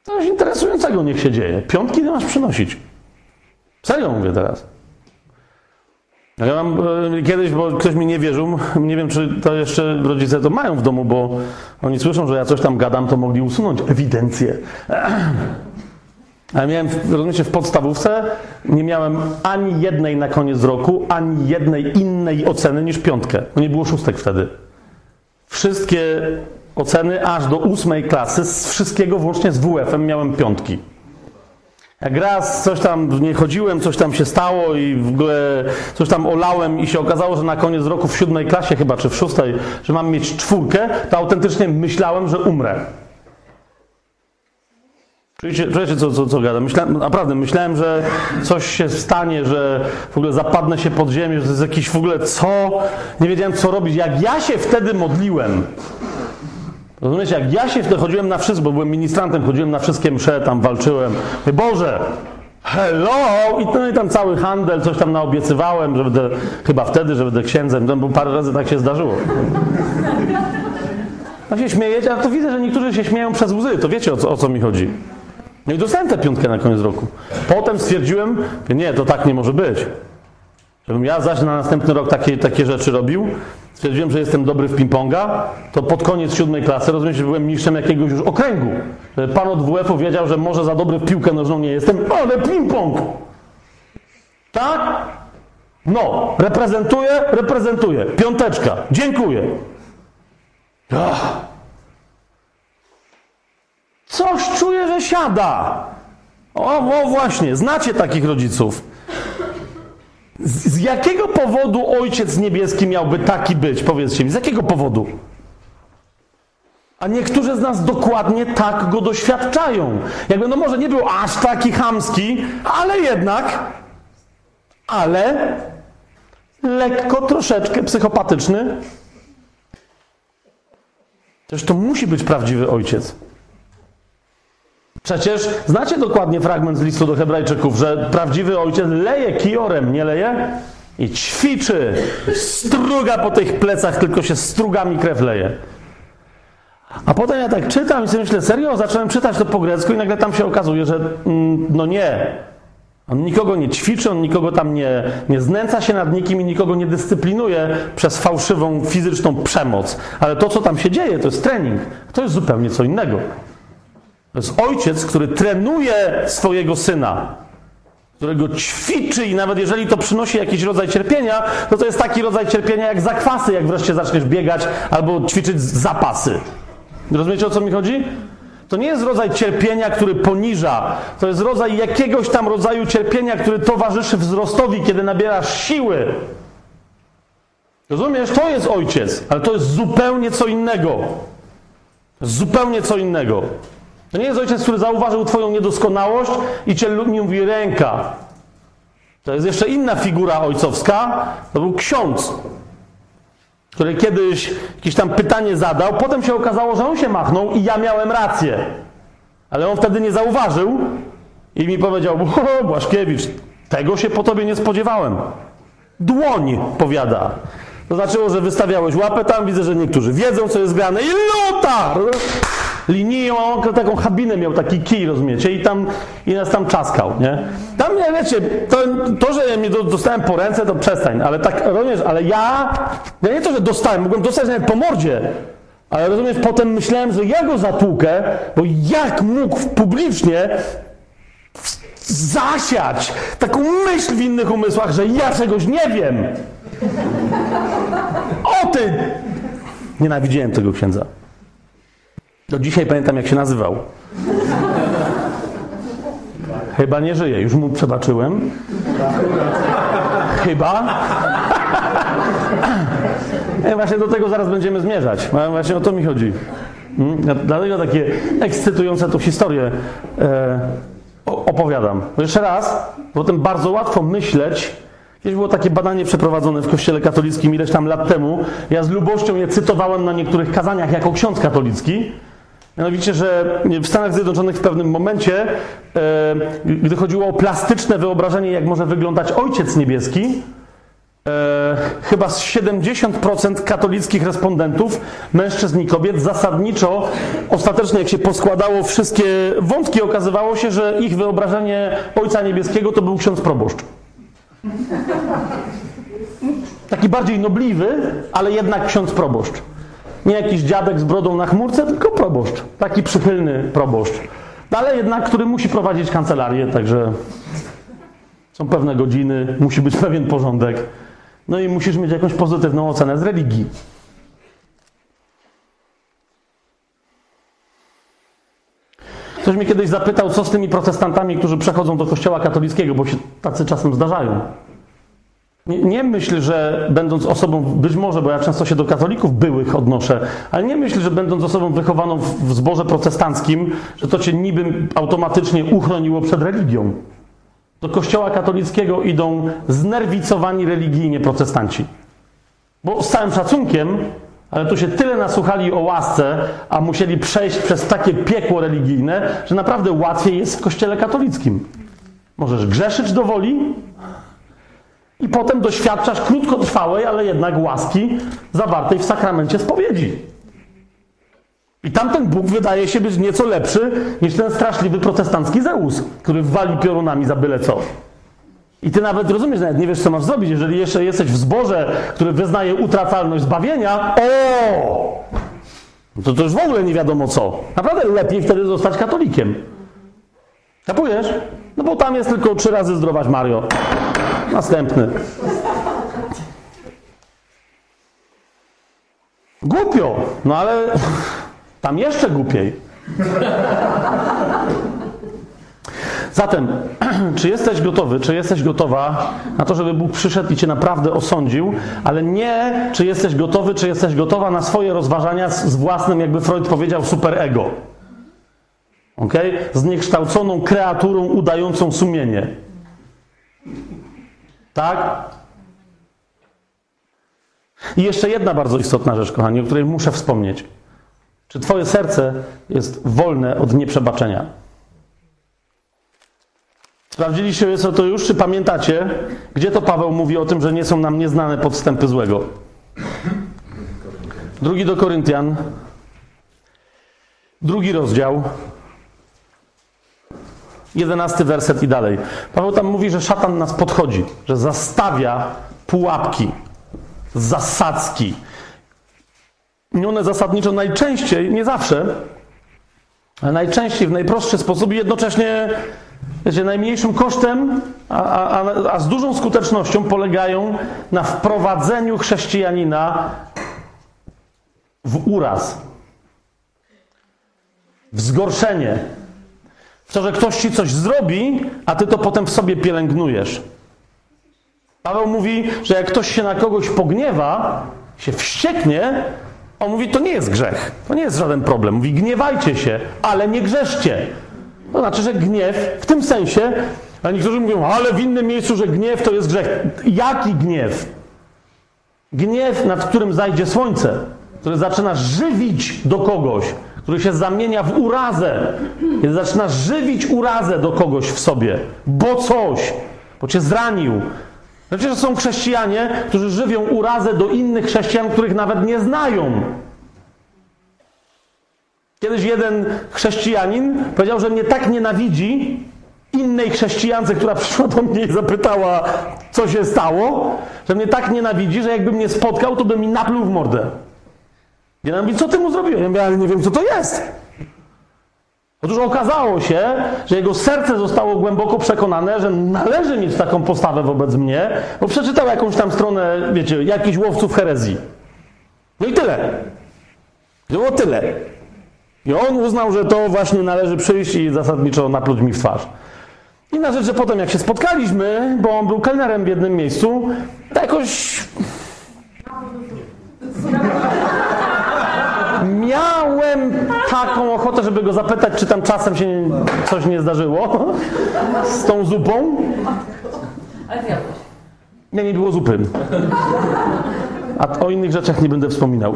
Coś interesującego niech się dzieje. Piątki ty masz przynosić. Serio mówię teraz. Ja mam e, kiedyś, bo ktoś mi nie wierzył, nie wiem, czy to jeszcze rodzice to mają w domu, bo oni słyszą, że ja coś tam gadam, to mogli usunąć ewidencję. Ale miałem, rozumiecie, w podstawówce nie miałem ani jednej na koniec roku, ani jednej innej oceny niż piątkę. No nie było szóstek wtedy. Wszystkie oceny aż do ósmej klasy, z wszystkiego włącznie z WF-em miałem piątki. Jak raz coś tam nie chodziłem, coś tam się stało i w ogóle coś tam olałem i się okazało, że na koniec roku w siódmej klasie chyba, czy w szóstej, że mam mieć czwórkę, to autentycznie myślałem, że umrę. Czujecie, czujecie co, co, co gadam? Myślałem, naprawdę, myślałem, że coś się stanie, że w ogóle zapadnę się pod ziemię, że to jest jakiś w ogóle co? Nie wiedziałem co robić. Jak ja się wtedy modliłem, Rozumiecie, jak ja się wtedy chodziłem na wszystko, bo byłem ministrantem, chodziłem na wszystkie msze, tam walczyłem. Mówię, Boże, hello! I, no i tam cały handel, coś tam naobiecywałem, że będę, chyba wtedy, że będę księdzem, no, bo parę razy tak się zdarzyło. No się śmiejecie, ale to widzę, że niektórzy się śmieją przez łzy, to wiecie o co, o co mi chodzi. No i dostałem tę piątkę na koniec roku. Potem stwierdziłem, nie, to tak nie może być. Żebym ja zaś na następny rok takie, takie rzeczy robił, stwierdziłem, że jestem dobry w ping-ponga, to pod koniec siódmej klasy, rozumiecie, że byłem mistrzem jakiegoś już okręgu. Pan od WF-u wiedział, że może za dobry w piłkę nożną nie jestem, ale ping-pong! Tak? No, reprezentuję, reprezentuję. Piąteczka. Dziękuję. Ach. Coś czuję, że siada. O, o właśnie, znacie takich rodziców. Z, z jakiego powodu Ojciec Niebieski miałby taki być? Powiedzcie mi, z jakiego powodu? A niektórzy z nas dokładnie tak go doświadczają. Jakby, no może nie był aż taki chamski, ale jednak, ale lekko troszeczkę psychopatyczny. Też to musi być prawdziwy ojciec. Przecież znacie dokładnie fragment z listu do Hebrajczyków, że prawdziwy ojciec leje kiorem, nie leje? I ćwiczy, struga po tych plecach, tylko się strugami krew leje. A potem ja tak czytam i sobie myślę, serio, zacząłem czytać to po grecku i nagle tam się okazuje, że mm, no nie. On nikogo nie ćwiczy, on nikogo tam nie, nie znęca się nad nikim i nikogo nie dyscyplinuje przez fałszywą fizyczną przemoc. Ale to, co tam się dzieje, to jest trening. To jest zupełnie co innego. To jest ojciec, który trenuje swojego syna, którego ćwiczy i nawet jeżeli to przynosi jakiś rodzaj cierpienia, to to jest taki rodzaj cierpienia jak zakwasy, jak wreszcie zaczniesz biegać albo ćwiczyć zapasy. Rozumiecie o co mi chodzi? To nie jest rodzaj cierpienia, który poniża. To jest rodzaj jakiegoś tam rodzaju cierpienia, który towarzyszy wzrostowi, kiedy nabierasz siły. Rozumiesz? To jest ojciec, ale to jest zupełnie co innego. Zupełnie co innego. To nie jest ojciec, który zauważył Twoją niedoskonałość i Cię mówi ręka. To jest jeszcze inna figura ojcowska. To był ksiądz, który kiedyś jakieś tam pytanie zadał. Potem się okazało, że on się machnął i ja miałem rację. Ale on wtedy nie zauważył i mi powiedział: O, Błaszkiewicz, tego się po tobie nie spodziewałem. Dłoń, powiada. To znaczyło, że wystawiałeś łapę tam, widzę, że niektórzy wiedzą, co jest grane i luta! Liniją, taką habinę miał, taki kij, rozumiecie, i tam, i nas tam czaskał, nie? Tam, nie, wiecie, to, to że mnie dostałem po ręce, to przestań, ale tak, rozumiesz, ale ja, ja nie to, że dostałem, mogłem dostać nawet po mordzie, Ale rozumiesz, potem myślałem, że ja go zatłukę, bo jak mógł publicznie zasiać taką myśl w innych umysłach, że ja czegoś nie wiem. O ty! Nienawidziłem tego księdza. Do dzisiaj pamiętam, jak się nazywał. Chyba nie żyje, już mu przebaczyłem. Chyba. Ja właśnie do tego zaraz będziemy zmierzać. Właśnie o to mi chodzi. Hmm? Dlatego takie ekscytujące tą historię e, opowiadam. Bo jeszcze raz, potem bardzo łatwo myśleć. Kiedyś było takie badanie przeprowadzone w Kościele katolickim ileś tam lat temu. Ja z lubością je cytowałem na niektórych kazaniach jako ksiądz katolicki. Mianowicie, że w Stanach Zjednoczonych w pewnym momencie, e, gdy chodziło o plastyczne wyobrażenie, jak może wyglądać Ojciec Niebieski, e, chyba z 70% katolickich respondentów, mężczyzn i kobiet, zasadniczo, ostatecznie jak się poskładało wszystkie wątki, okazywało się, że ich wyobrażenie Ojca Niebieskiego to był ksiądz proboszcz. Taki bardziej nobliwy, ale jednak ksiądz proboszcz. Nie jakiś dziadek z brodą na chmurce, tylko proboszcz. Taki przychylny proboszcz. Ale jednak, który musi prowadzić kancelarię, także są pewne godziny, musi być pewien porządek. No i musisz mieć jakąś pozytywną ocenę z religii. Ktoś mnie kiedyś zapytał, co z tymi protestantami, którzy przechodzą do kościoła katolickiego, bo się tacy czasem zdarzają. Nie, nie myśl, że będąc osobą, być może, bo ja często się do katolików byłych odnoszę, ale nie myśl, że będąc osobą wychowaną w zborze protestanckim, że to cię niby automatycznie uchroniło przed religią. Do kościoła katolickiego idą znerwicowani religijnie protestanci. Bo z całym szacunkiem, ale tu się tyle nasłuchali o łasce, a musieli przejść przez takie piekło religijne, że naprawdę łatwiej jest w kościele katolickim. Możesz grzeszyć do woli, i potem doświadczasz krótkotrwałej, ale jednak łaski zawartej w sakramencie spowiedzi. I tamten Bóg wydaje się być nieco lepszy niż ten straszliwy protestancki Zeus, który wali piorunami za byle co. I ty nawet rozumiesz, nawet nie wiesz, co masz zrobić. Jeżeli jeszcze jesteś w zborze, który wyznaje utracalność zbawienia, o! No to to już w ogóle nie wiadomo co. Naprawdę lepiej wtedy zostać katolikiem. Kapujesz? No bo tam jest tylko trzy razy zdrować Mario. Następny. Głupio, no ale tam jeszcze głupiej. Zatem, czy jesteś gotowy, czy jesteś gotowa na to, żeby Bóg przyszedł i cię naprawdę osądził, ale nie, czy jesteś gotowy, czy jesteś gotowa na swoje rozważania z, z własnym, jakby Freud powiedział, superego. Ok? Zniekształconą kreaturą udającą sumienie. Tak? I jeszcze jedna bardzo istotna rzecz, kochani, o której muszę wspomnieć. Czy Twoje serce jest wolne od nieprzebaczenia? Sprawdziliście co to już? Czy pamiętacie, gdzie to Paweł mówi o tym, że nie są nam nieznane podstępy złego? Drugi do Koryntian, drugi rozdział, jedenasty werset i dalej. Paweł tam mówi, że szatan nas podchodzi, że zastawia pułapki, zasadzki. I one zasadniczo najczęściej, nie zawsze, ale najczęściej w najprostszy sposób i jednocześnie wiecie, najmniejszym kosztem, a, a, a z dużą skutecznością polegają na wprowadzeniu chrześcijanina w uraz, w zgorszenie, to, że ktoś ci coś zrobi, a ty to potem w sobie pielęgnujesz. Paweł mówi, że jak ktoś się na kogoś pogniewa, się wścieknie, on mówi, to nie jest grzech, to nie jest żaden problem. Mówi, gniewajcie się, ale nie grzeszcie. To znaczy, że gniew w tym sensie, a niektórzy mówią, ale w innym miejscu, że gniew to jest grzech. Jaki gniew? Gniew, nad którym zajdzie słońce, który zaczyna żywić do kogoś, który się zamienia w urazę, kiedy zaczynasz żywić urazę do kogoś w sobie, bo coś, bo cię zranił. Znaczy, że są chrześcijanie, którzy żywią urazę do innych chrześcijan, których nawet nie znają. Kiedyś jeden chrześcijanin powiedział, że mnie tak nienawidzi innej chrześcijance, która przyszła do mnie i zapytała, co się stało, że mnie tak nienawidzi, że jakby mnie spotkał, to by mi napluł w mordę. I ona mówi, co ty mu zrobiłeś? Ja mówię, ale nie wiem, co to jest. Otóż okazało się, że jego serce zostało głęboko przekonane, że należy mieć taką postawę wobec mnie, bo przeczytał jakąś tam stronę, wiecie, jakichś łowców herezji. No i tyle. Było tyle. I on uznał, że to właśnie należy przyjść i zasadniczo napluć mi w twarz. Inna rzecz, że potem jak się spotkaliśmy, bo on był kelnerem w jednym miejscu, to jakoś Miałem taką ochotę, żeby go zapytać, czy tam czasem się coś nie zdarzyło z tą zupą. Ale. Nie, nie było zupy. A o innych rzeczach nie będę wspominał.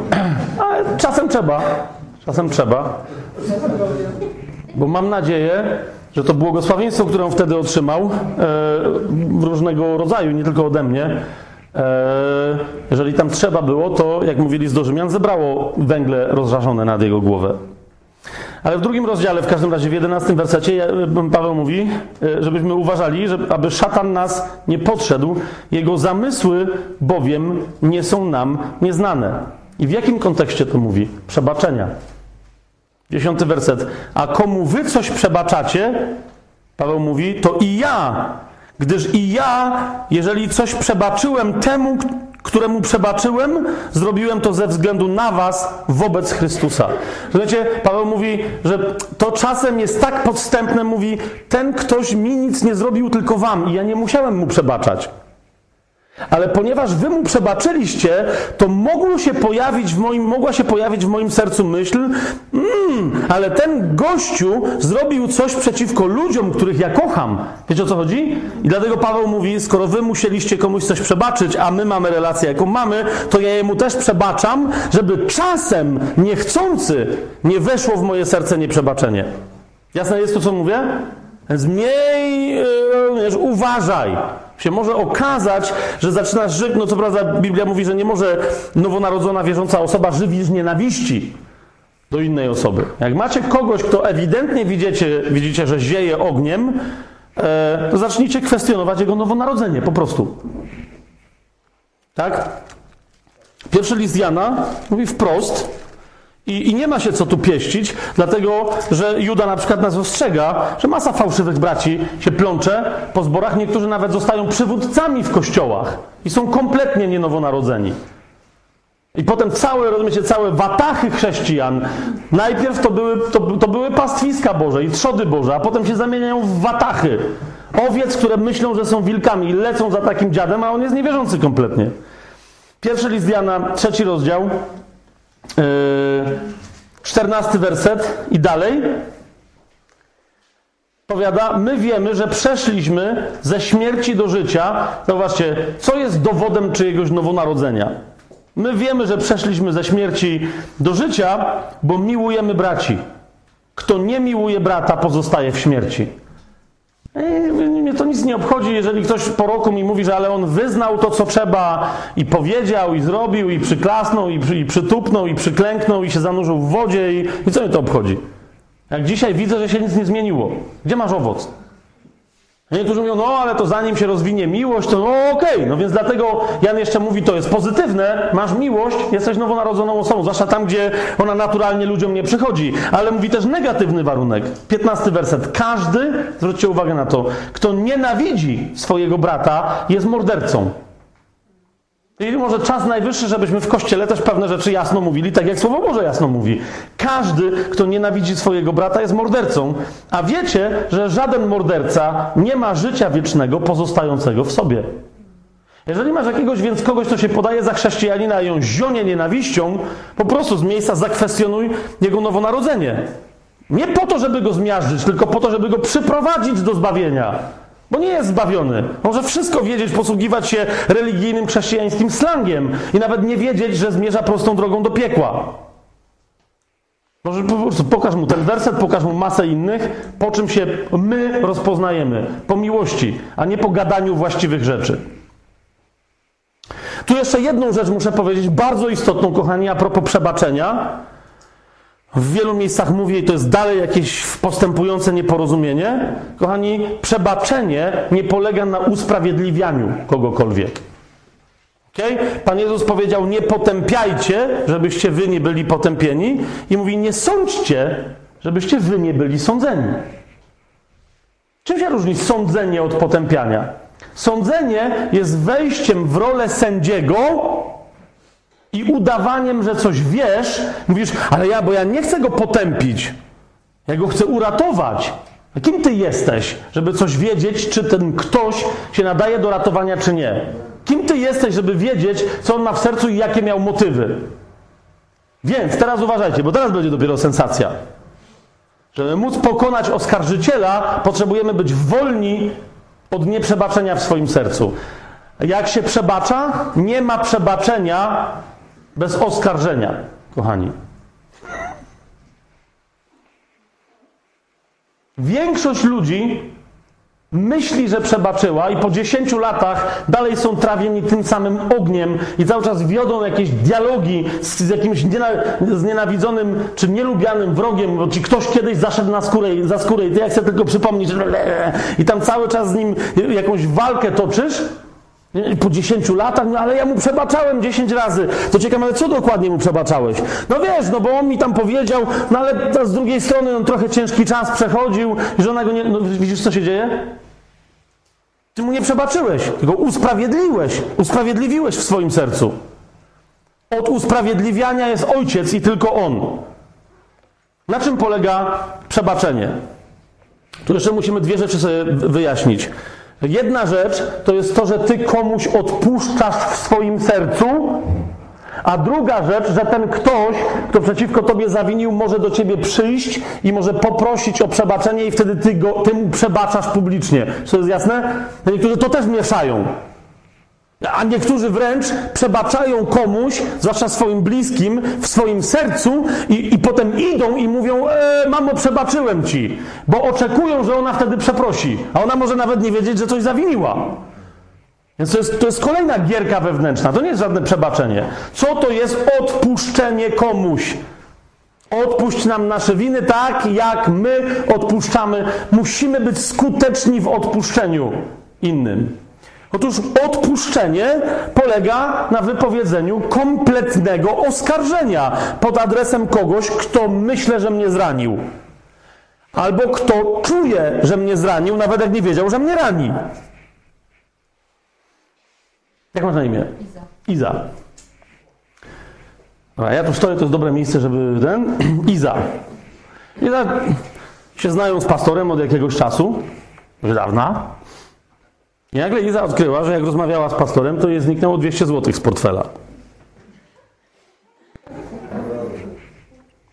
Ale czasem trzeba. Czasem trzeba. Bo mam nadzieję, że to błogosławieństwo, które on wtedy otrzymał, e, różnego rodzaju, nie tylko ode mnie, jeżeli tam trzeba było, to jak mówili z Dorzymian, zebrało węgle rozżarzone nad jego głowę. Ale w drugim rozdziale, w każdym razie w jedenastym wersecie, Paweł mówi, e, żebyśmy uważali, że, aby szatan nas nie podszedł, jego zamysły bowiem nie są nam nieznane. I w jakim kontekście to mówi? Przebaczenia. Dziesiąty werset. A komu wy coś przebaczacie, Paweł mówi, to i ja, gdyż i ja, jeżeli coś przebaczyłem temu, któremu przebaczyłem, zrobiłem to ze względu na was wobec Chrystusa. Rozumiecie? Paweł mówi, że to czasem jest tak podstępne, mówi, ten ktoś mi nic nie zrobił, tylko wam i ja nie musiałem mu przebaczać. Ale ponieważ wy mu przebaczyliście, to mogło się pojawić w moim, mogła się pojawić w moim sercu myśl, mm, ale ten gościu zrobił coś przeciwko ludziom, których ja kocham. Wiecie o co chodzi? I dlatego Paweł mówi, skoro wy musieliście komuś coś przebaczyć, a my mamy relację, jaką mamy, to ja jemu też przebaczam, żeby czasem niechcący nie weszło w moje serce nieprzebaczenie. Jasne jest to, co mówię? Więc miej, yy, uważaj. Się może okazać, że zaczynasz żyć, no co prawda Biblia mówi, że nie może nowonarodzona wierząca osoba żywić nienawiści do innej osoby. Jak macie kogoś, kto ewidentnie widzicie, widzicie że zieje ogniem, e, to zacznijcie kwestionować jego nowonarodzenie, po prostu. Tak? Pierwszy list Jana mówi wprost, i, I, nie ma się co tu pieścić, dlatego że Juda na przykład nas ostrzega, że masa fałszywych braci się plącze po zborach. Niektórzy nawet zostają przywódcami w kościołach i są kompletnie nienowonarodzeni. I potem całe, rozumiecie, całe watachy chrześcijan. Najpierw to były, to, to były pastwiska Boże i trzody Boże, a potem się zamieniają w watachy. Owiec, które myślą, że są wilkami i lecą za takim dziadem, a on jest niewierzący kompletnie. Pierwszy list Jana, trzeci rozdział, czternasty werset i dalej. Powiada, my wiemy, że przeszliśmy ze śmierci do życia. Zobaczcie, co jest dowodem czyjegoś nowonarodzenia? My wiemy, że przeszliśmy ze śmierci do życia, bo miłujemy braci. Kto nie miłuje brata, pozostaje w śmierci. Mnie to nic nie obchodzi, jeżeli ktoś po roku mi mówi, że ale on wyznał to, co trzeba i powiedział, i zrobił, i przyklasnął, i, przy, i przytupnął, i przyklęknął, i się zanurzył w wodzie, i, i co mnie to obchodzi? Jak dzisiaj widzę, że się nic nie zmieniło. Gdzie masz owoc? Niektórzy mówią, no ale to zanim się rozwinie miłość, to no okej. Okay. No więc dlatego Jan jeszcze mówi, to jest pozytywne, masz miłość, jesteś nowonarodzoną osobą, zwłaszcza tam, gdzie ona naturalnie ludziom nie przychodzi. Ale mówi też negatywny warunek. 15 werset. Każdy, zwróćcie uwagę na to, kto nienawidzi swojego brata, jest mordercą. I może czas najwyższy, żebyśmy w kościele też pewne rzeczy jasno mówili, tak jak Słowo Boże jasno mówi. Każdy, kto nienawidzi swojego brata, jest mordercą. A wiecie, że żaden morderca nie ma życia wiecznego pozostającego w sobie. Jeżeli masz jakiegoś więc kogoś, kto się podaje za chrześcijanina i ją zionie nienawiścią, po prostu z miejsca zakwestionuj jego nowonarodzenie. Nie po to, żeby go zmiażdżyć, tylko po to, żeby go przyprowadzić do zbawienia. Bo nie jest zbawiony. Może wszystko wiedzieć, posługiwać się religijnym chrześcijańskim slangiem i nawet nie wiedzieć, że zmierza prostą drogą do piekła. Może po prostu pokaż mu ten werset, pokaż mu masę innych, po czym się my rozpoznajemy. Po miłości, a nie po gadaniu właściwych rzeczy. Tu jeszcze jedną rzecz muszę powiedzieć, bardzo istotną, kochani, a propos przebaczenia. W wielu miejscach mówię, i to jest dalej jakieś postępujące nieporozumienie. Kochani, przebaczenie nie polega na usprawiedliwianiu kogokolwiek. Okay? Pan Jezus powiedział: Nie potępiajcie, żebyście wy nie byli potępieni, i mówi: Nie sądźcie, żebyście wy nie byli sądzeni. Czym się różni sądzenie od potępiania? Sądzenie jest wejściem w rolę sędziego i udawaniem, że coś wiesz. Mówisz, ale ja, bo ja nie chcę go potępić. Ja go chcę uratować. A kim ty jesteś, żeby coś wiedzieć, czy ten ktoś się nadaje do ratowania, czy nie? Kim ty jesteś, żeby wiedzieć, co on ma w sercu i jakie miał motywy? Więc teraz uważajcie, bo teraz będzie dopiero sensacja. Żeby móc pokonać oskarżyciela, potrzebujemy być wolni od nieprzebaczenia w swoim sercu. Jak się przebacza? Nie ma przebaczenia bez oskarżenia, kochani. Większość ludzi myśli, że przebaczyła i po 10 latach dalej są trawieni tym samym ogniem i cały czas wiodą jakieś dialogi z, z jakimś niena, znienawidzonym czy nielubianym wrogiem, bo ci ktoś kiedyś zaszedł na skórę, za skórę i ty jak chcę tylko przypomnieć i tam cały czas z nim jakąś walkę toczysz po 10 latach, no ale ja mu przebaczałem 10 razy. To ciekawe, ale co dokładnie mu przebaczałeś? No wiesz, no bo on mi tam powiedział, no ale z drugiej strony on trochę ciężki czas przechodził i żona go nie... No widzisz, co się dzieje? Ty mu nie przebaczyłeś, tylko usprawiedliłeś, usprawiedliwiłeś w swoim sercu. Od usprawiedliwiania jest ojciec i tylko on. Na czym polega przebaczenie? Tu jeszcze musimy dwie rzeczy sobie wyjaśnić. Jedna rzecz to jest to, że ty komuś odpuszczasz w swoim sercu, a druga rzecz, że ten ktoś, kto przeciwko tobie zawinił, może do ciebie przyjść i może poprosić o przebaczenie i wtedy ty, go, ty mu przebaczasz publicznie. Czy to jest jasne? Niektórzy to też mieszają. A niektórzy wręcz przebaczają komuś, zwłaszcza swoim bliskim, w swoim sercu i, i potem idą i mówią: e, Mamo, przebaczyłem ci, bo oczekują, że ona wtedy przeprosi, a ona może nawet nie wiedzieć, że coś zawiniła. Więc to jest, to jest kolejna gierka wewnętrzna, to nie jest żadne przebaczenie. Co to jest odpuszczenie komuś? Odpuść nam nasze winy tak, jak my odpuszczamy. Musimy być skuteczni w odpuszczeniu innym. Otóż odpuszczenie polega na wypowiedzeniu kompletnego oskarżenia pod adresem kogoś, kto myślę, że mnie zranił. Albo kto czuje, że mnie zranił, nawet jak nie wiedział, że mnie rani. Jak masz na imię? Iza. Iza. Dobra, ja tu stoję, to jest dobre miejsce, żeby ten. Iza. Iza się znają z pastorem od jakiegoś czasu, już dawna. I nagle Iza odkryła, że jak rozmawiała z pastorem, to jej zniknęło 200 zł z portfela.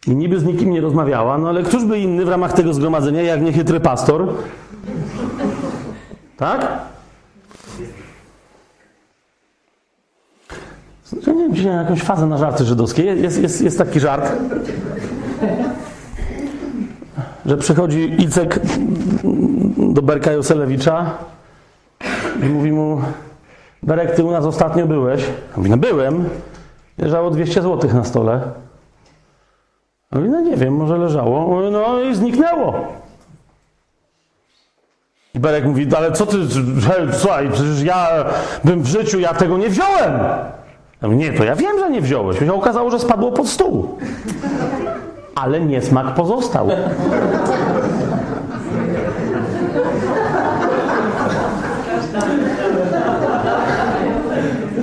I niby z nikim nie rozmawiała, no ale któż by inny w ramach tego zgromadzenia, jak nie pastor? Tak? Ja nie wiem, dzisiaj jakąś fazę na żarty żydowskie. Jest, jest, jest taki żart, że przychodzi Icek do Berka Joselewicza i mówi mu Berek, ty u nas ostatnio byłeś. Mówi, no byłem. Leżało 200 zł na stole. Mówi, no nie wiem, może leżało. Mówi, no i zniknęło. I Berek mówi, ale co ty, słuchaj, przecież ja bym w życiu, ja tego nie wziąłem. Ja mówię, nie, to ja wiem, że nie wziąłeś. Się okazało, że spadło pod stół. Ale niesmak pozostał.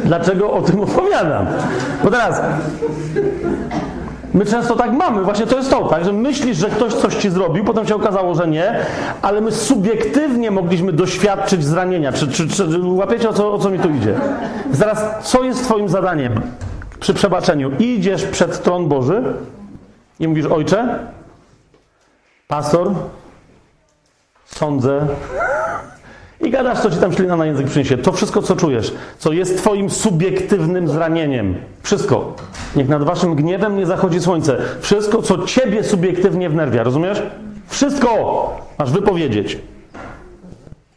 Dlaczego o tym opowiadam? Bo teraz my często tak mamy, właśnie to jest to, tak, że myślisz, że ktoś coś ci zrobił, potem się okazało, że nie, ale my subiektywnie mogliśmy doświadczyć zranienia. Czy, czy, czy łapiecie o co, o co mi tu idzie? Zaraz, co jest twoim zadaniem przy przebaczeniu? Idziesz przed tron Boży i mówisz, ojcze, pastor, sądzę, i gadasz, co ci tam ślina na język przyniesie. To wszystko, co czujesz, co jest twoim subiektywnym zranieniem. Wszystko. Niech nad waszym gniewem nie zachodzi słońce. Wszystko, co ciebie subiektywnie wnerwia. Rozumiesz? Wszystko masz wypowiedzieć.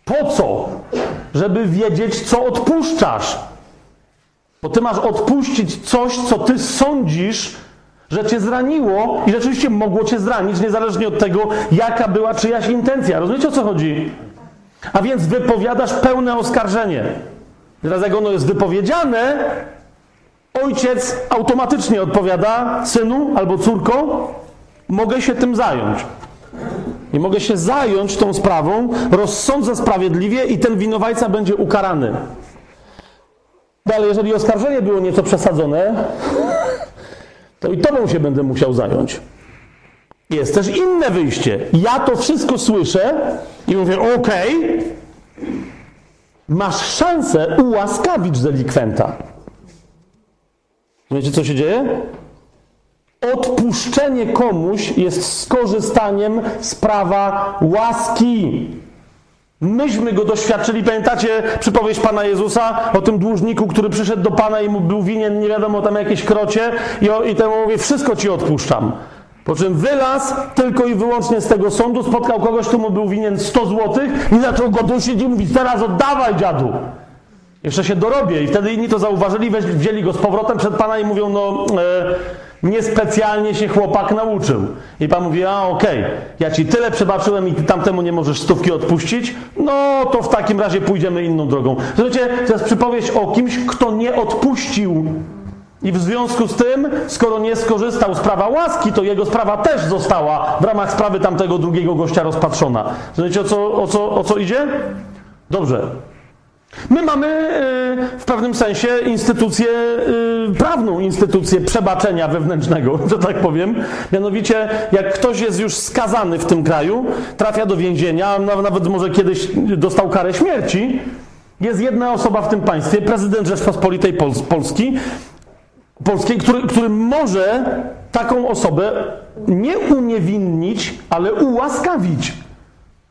Po co? Żeby wiedzieć, co odpuszczasz. Bo ty masz odpuścić coś, co ty sądzisz, że cię zraniło i rzeczywiście mogło cię zranić, niezależnie od tego, jaka była czyjaś intencja. Rozumiecie, o co chodzi? A więc wypowiadasz pełne oskarżenie. Jak ono jest wypowiedziane, ojciec automatycznie odpowiada, synu albo córko, mogę się tym zająć. I mogę się zająć tą sprawą, rozsądzę sprawiedliwie i ten winowajca będzie ukarany. Ale jeżeli oskarżenie było nieco przesadzone, to i tobą się będę musiał zająć. Jest też inne wyjście. Ja to wszystko słyszę i mówię, okej, masz szansę ułaskawić delikwenta. Wiecie, co się dzieje? Odpuszczenie komuś jest skorzystaniem z prawa łaski. Myśmy go doświadczyli. Pamiętacie przypowieść Pana Jezusa o tym dłużniku, który przyszedł do Pana i mu był winien nie wiadomo tam jakieś krocie i, i temu mówi, wszystko Ci odpuszczam. Po czym wylazł tylko i wyłącznie z tego sądu, spotkał kogoś, kto mu był winien 100 złotych i zaczął go dusić i mówić, teraz oddawaj dziadu. Jeszcze się dorobię. I wtedy inni to zauważyli, wzięli go z powrotem przed Pana i mówią, no e, niespecjalnie się chłopak nauczył. I Pan mówi, a okej, ja Ci tyle przebaczyłem i Ty tamtemu nie możesz stówki odpuścić, no to w takim razie pójdziemy inną drogą. Słuchajcie, to jest przypowieść o kimś, kto nie odpuścił. I w związku z tym, skoro nie skorzystał z prawa łaski, to jego sprawa też została w ramach sprawy tamtego drugiego gościa rozpatrzona. Wiecie o co, o co, o co idzie? Dobrze. My mamy y, w pewnym sensie instytucję y, prawną, instytucję przebaczenia wewnętrznego, że tak powiem. Mianowicie, jak ktoś jest już skazany w tym kraju, trafia do więzienia, na- nawet może kiedyś dostał karę śmierci, jest jedna osoba w tym państwie, prezydent Rzeczpospolitej Pols- Polski, Polskiej, który, który może taką osobę nie uniewinnić, ale ułaskawić.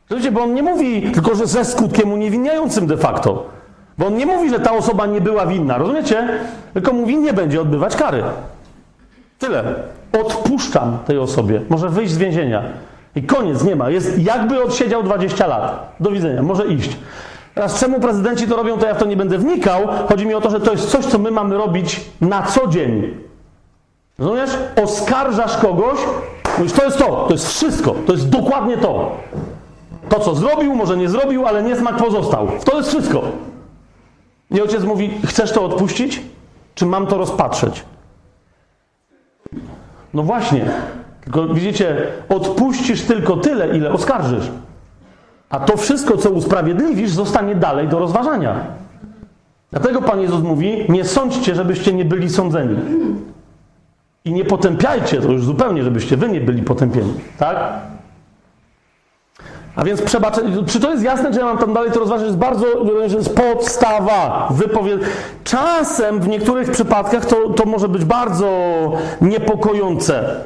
Słuchajcie, bo on nie mówi tylko, że ze skutkiem uniewinniającym de facto. Bo on nie mówi, że ta osoba nie była winna, rozumiecie? Tylko mówi, nie będzie odbywać kary. Tyle. Odpuszczam tej osobie. Może wyjść z więzienia. I koniec, nie ma. Jest jakby odsiedział 20 lat. Do widzenia, może iść. Teraz czemu prezydenci to robią, to ja w to nie będę wnikał. Chodzi mi o to, że to jest coś, co my mamy robić na co dzień. Rozumiesz? Oskarżasz kogoś, mówisz, to jest to, to jest wszystko, to jest dokładnie to. To, co zrobił, może nie zrobił, ale niesmak pozostał. To jest wszystko. I ojciec mówi: Chcesz to odpuścić? Czy mam to rozpatrzeć? No właśnie. Tylko widzicie, odpuścisz tylko tyle, ile oskarżysz. A to wszystko, co usprawiedliwisz, zostanie dalej do rozważania. Dlatego Pan Jezus mówi: Nie sądźcie, żebyście nie byli sądzeni. I nie potępiajcie, to już zupełnie, żebyście wy nie byli potępieni. Tak? A więc przebaczenie. Czy to jest jasne, czy ja mam tam dalej to rozważać? jest bardzo, że jest podstawa. Wypowie... Czasem w niektórych przypadkach to, to może być bardzo niepokojące.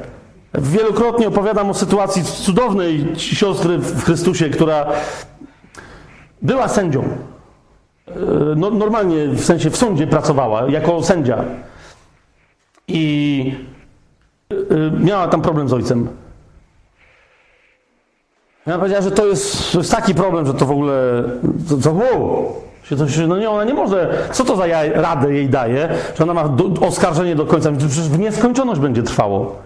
Wielokrotnie opowiadam o sytuacji cudownej siostry w Chrystusie, która była sędzią. E, No, normalnie, w sensie w sądzie pracowała jako sędzia. I y, miała tam problem z ojcem. Ja powiedziała, że to jest, to jest taki problem, że to w ogóle. To, to, wow. No nie, ona nie może. Co to za ja, radę jej daje, że ona ma do, oskarżenie do końca? Przecież w nieskończoność będzie trwało.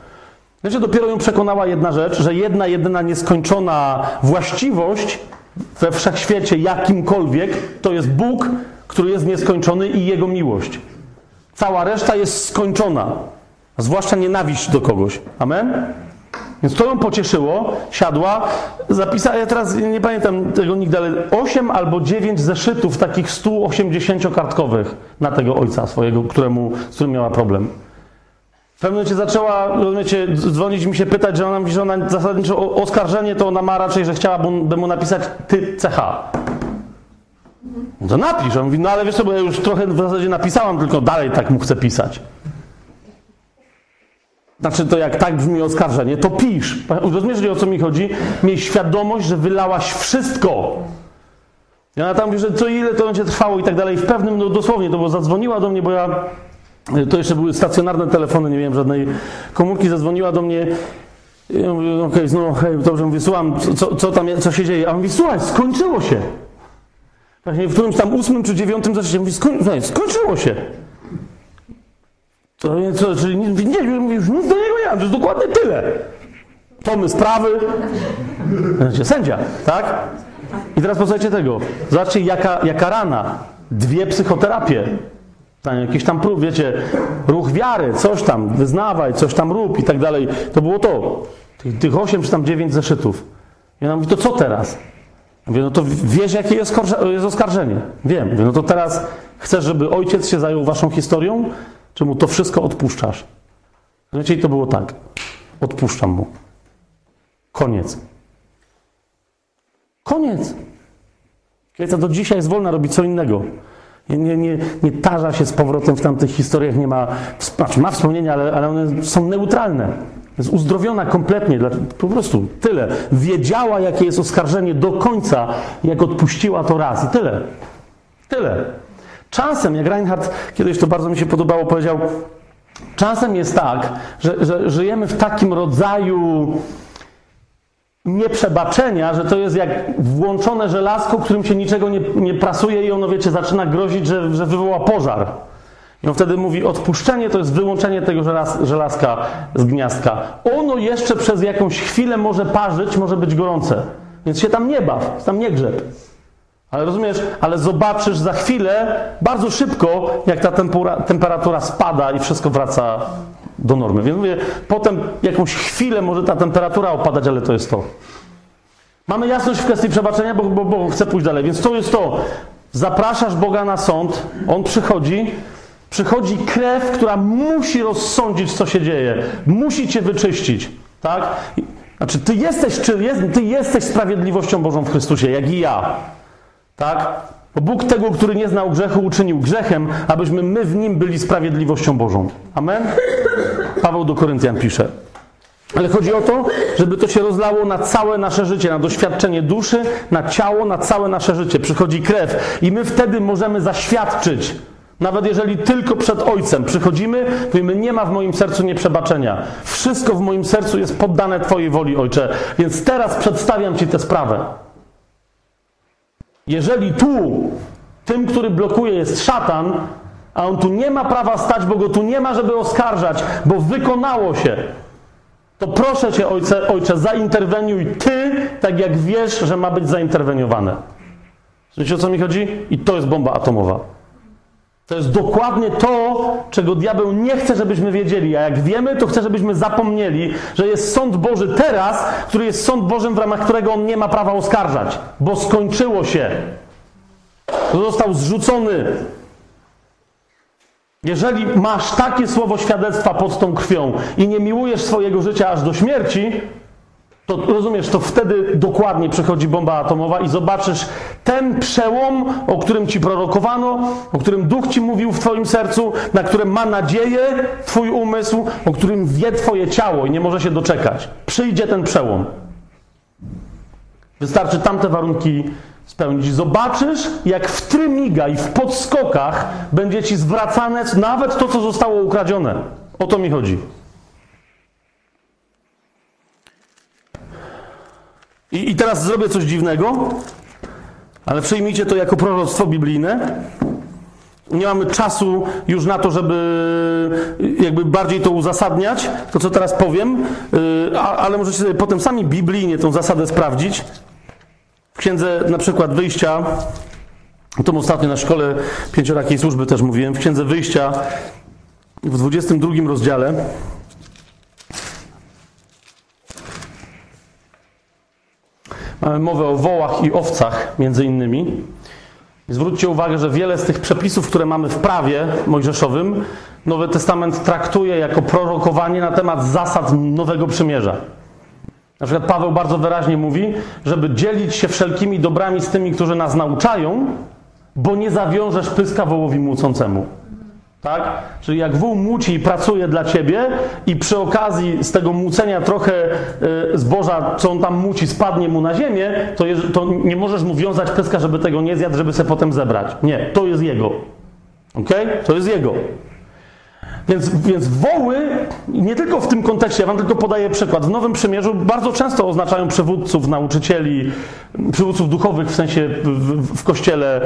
Wiecie, dopiero ją przekonała jedna rzecz, że jedna, jedyna nieskończona właściwość we wszechświecie jakimkolwiek to jest Bóg, który jest nieskończony i Jego miłość. Cała reszta jest skończona. Zwłaszcza nienawiść do kogoś. Amen? Więc to ją pocieszyło, siadła, zapisała, ja teraz nie pamiętam tego nigdy, ale 8 albo 9 zeszytów takich 180-kartkowych na tego ojca swojego, któremu, z którym miała problem. W pewnym momencie zaczęła, rozumiecie, dzwonić mi się pytać, że ona mówi, że ona zasadniczo o- oskarżenie to ona ma raczej, że chciałabym mu napisać ty CH. No to napisz. On mówi, no ale wiesz co, bo ja już trochę w zasadzie napisałam, tylko dalej tak mu chcę pisać. Znaczy to jak tak brzmi oskarżenie, to pisz. Rozumiesz, o co mi chodzi? Miej świadomość, że wylałaś wszystko. I ona tam mówi, że co ile to będzie trwało i tak dalej. W pewnym, no dosłownie, to bo zadzwoniła do mnie, bo ja, to jeszcze były stacjonarne telefony, nie miałem żadnej komórki, zadzwoniła do mnie. Ja mówię, okej, no hej, dobrze, mówię, słucham, co- co, tam, co się dzieje? A on mówi, słuchaj, skończyło się. Właśnie w którymś tam ósmym czy dziewiątym zeszycie mówi, skoń, słuchaj, skończyło się. To co, czyli nie, nie, już nic do niego nie mam, to jest dokładnie tyle. Tomy sprawy. Znaczy, sędzia, tak? I teraz posłuchajcie tego. Zobaczcie, jaka, jaka rana. dwie psychoterapie. Tam jakieś tam prób, wiecie, ruch wiary, coś tam, wyznawaj, coś tam rób i tak dalej. To było to. Tych, tych 8 czy tam 9 zeszytów. I ona mówi, to co teraz? Mówię, no to wiesz, jakie jest, jest oskarżenie? Wiem. Mówię, no to teraz chcesz, żeby ojciec się zajął waszą historią, czy mu to wszystko odpuszczasz? Wiecie, i to było tak. Odpuszczam mu. Koniec. Koniec. Kobieta do dzisiaj jest wolna robić co innego. Nie, nie, nie, tarza się z powrotem w tamtych historiach, nie ma, znaczy ma wspomnienia, ale, ale one są neutralne. Jest uzdrowiona kompletnie, po prostu tyle. Wiedziała, jakie jest oskarżenie do końca, jak odpuściła to raz i tyle. Tyle. Czasem, jak Reinhardt kiedyś to bardzo mi się podobało, powiedział, czasem jest tak, że, że żyjemy w takim rodzaju nieprzebaczenia, że to jest jak włączone żelazko, którym się niczego nie, nie prasuje i ono, wiecie, zaczyna grozić, że, że wywoła pożar. I on wtedy mówi, odpuszczenie to jest wyłączenie tego żelaz, żelazka z gniazdka. Ono jeszcze przez jakąś chwilę może parzyć, może być gorące. Więc się tam nie baw, tam nie grzeb. Ale rozumiesz, ale zobaczysz za chwilę, bardzo szybko, jak ta tempura, temperatura spada i wszystko wraca do normy. Więc mówię, potem jakąś chwilę może ta temperatura opadać, ale to jest to. Mamy jasność w kwestii przebaczenia, bo, bo, bo chcę pójść dalej. Więc to jest to. Zapraszasz Boga na sąd, On przychodzi, przychodzi krew, która musi rozsądzić, co się dzieje. Musi cię wyczyścić. Tak? Znaczy, ty jesteś, czy jest, ty jesteś sprawiedliwością Bożą w Chrystusie, jak i ja. Tak? Bo Bóg tego, który nie znał grzechu, uczynił grzechem, abyśmy my w nim byli sprawiedliwością Bożą. Amen? Paweł do Koryntian pisze. Ale chodzi o to, żeby to się rozlało na całe nasze życie, na doświadczenie duszy, na ciało, na całe nasze życie. Przychodzi krew i my wtedy możemy zaświadczyć. Nawet jeżeli tylko przed Ojcem przychodzimy, mówimy, nie ma w moim sercu nieprzebaczenia. Wszystko w moim sercu jest poddane Twojej woli, Ojcze. Więc teraz przedstawiam Ci tę sprawę. Jeżeli tu tym, który blokuje jest szatan, a on tu nie ma prawa stać, bo go tu nie ma, żeby oskarżać, bo wykonało się, to proszę Cię, ojcze, ojcze, zainterweniuj Ty, tak jak wiesz, że ma być zainterweniowane. Wiecie o co mi chodzi? I to jest bomba atomowa. To jest dokładnie to, czego diabeł nie chce, żebyśmy wiedzieli. A jak wiemy, to chce, żebyśmy zapomnieli, że jest sąd Boży teraz, który jest sąd Bożym, w ramach którego on nie ma prawa oskarżać, bo skończyło się. Został zrzucony. Jeżeli masz takie słowo świadectwa pod tą krwią i nie miłujesz swojego życia aż do śmierci, to rozumiesz, to wtedy dokładnie przychodzi bomba atomowa i zobaczysz ten przełom, o którym ci prorokowano, o którym duch ci mówił w twoim sercu, na którym ma nadzieję twój umysł, o którym wie twoje ciało i nie może się doczekać. Przyjdzie ten przełom. Wystarczy tamte warunki spełnić. Zobaczysz, jak w trymiga i w podskokach będzie ci zwracane nawet to, co zostało ukradzione. O to mi chodzi. I, I teraz zrobię coś dziwnego, ale przyjmijcie to jako proroctwo biblijne. Nie mamy czasu już na to, żeby jakby bardziej to uzasadniać, to co teraz powiem, a- ale możecie sobie potem sami biblijnie tą zasadę sprawdzić. Księdze na przykład wyjścia, o tym ostatnio na szkole pięciorakiej służby też mówiłem, w księdze wyjścia w 22 rozdziale. Mamy mowę o wołach i owcach, między innymi. Zwróćcie uwagę, że wiele z tych przepisów, które mamy w prawie mojżeszowym, Nowy Testament traktuje jako prorokowanie na temat zasad Nowego Przymierza. Na przykład Paweł bardzo wyraźnie mówi, żeby dzielić się wszelkimi dobrami z tymi, którzy nas nauczają, bo nie zawiążesz pyska wołowi młócącemu. Tak? Czyli jak wół muci i pracuje dla ciebie i przy okazji z tego mucenia trochę y, zboża, co on tam muci, spadnie mu na ziemię, to, to nie możesz mu wiązać pyska, żeby tego nie zjadł, żeby sobie potem zebrać. Nie, to jest jego. Ok? To jest jego. Więc, więc woły, nie tylko w tym kontekście, ja wam tylko podaję przykład, w Nowym Przymierzu bardzo często oznaczają przywódców, nauczycieli, przywódców duchowych w sensie w, w, kościele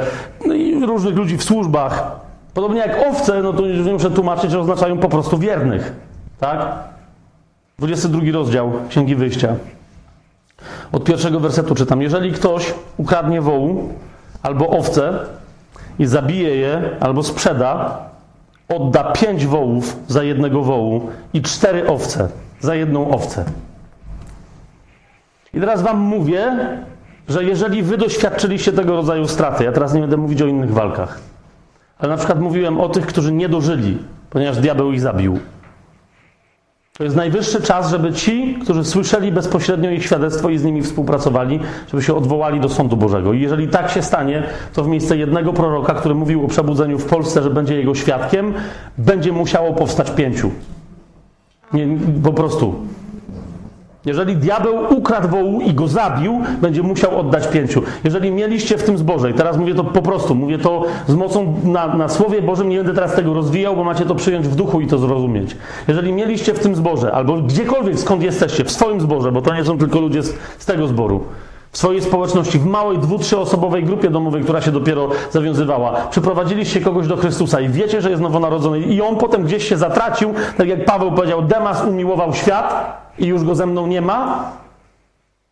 no i różnych ludzi w służbach. Podobnie jak owce, no to nie muszę tłumaczyć, że oznaczają po prostu wiernych. Tak? 22 rozdział Księgi Wyjścia. Od pierwszego wersetu czytam. Jeżeli ktoś ukradnie wołu albo owcę i zabije je albo sprzeda, odda pięć wołów za jednego wołu i cztery owce za jedną owcę. I teraz wam mówię, że jeżeli wy doświadczyliście tego rodzaju straty, ja teraz nie będę mówić o innych walkach, ale na przykład mówiłem o tych, którzy nie dożyli, ponieważ diabeł ich zabił. To jest najwyższy czas, żeby ci, którzy słyszeli bezpośrednio ich świadectwo i z nimi współpracowali, żeby się odwołali do sądu Bożego. I jeżeli tak się stanie, to w miejsce jednego proroka, który mówił o przebudzeniu w Polsce, że będzie jego świadkiem, będzie musiało powstać pięciu. Nie, po prostu. Jeżeli diabeł ukradł wołu i go zabił, będzie musiał oddać pięciu. Jeżeli mieliście w tym zboże, i teraz mówię to po prostu, mówię to z mocą na, na Słowie Bożym, nie będę teraz tego rozwijał, bo macie to przyjąć w duchu i to zrozumieć. Jeżeli mieliście w tym zborze, albo gdziekolwiek skąd jesteście, w swoim zborze, bo to nie są tylko ludzie z, z tego zboru, w swojej społeczności, w małej dwu, trzyosobowej grupie domowej, która się dopiero zawiązywała, przyprowadziliście kogoś do Chrystusa i wiecie, że jest nowonarodzony i on potem gdzieś się zatracił, tak jak Paweł powiedział, Demas umiłował świat i już go ze mną nie ma.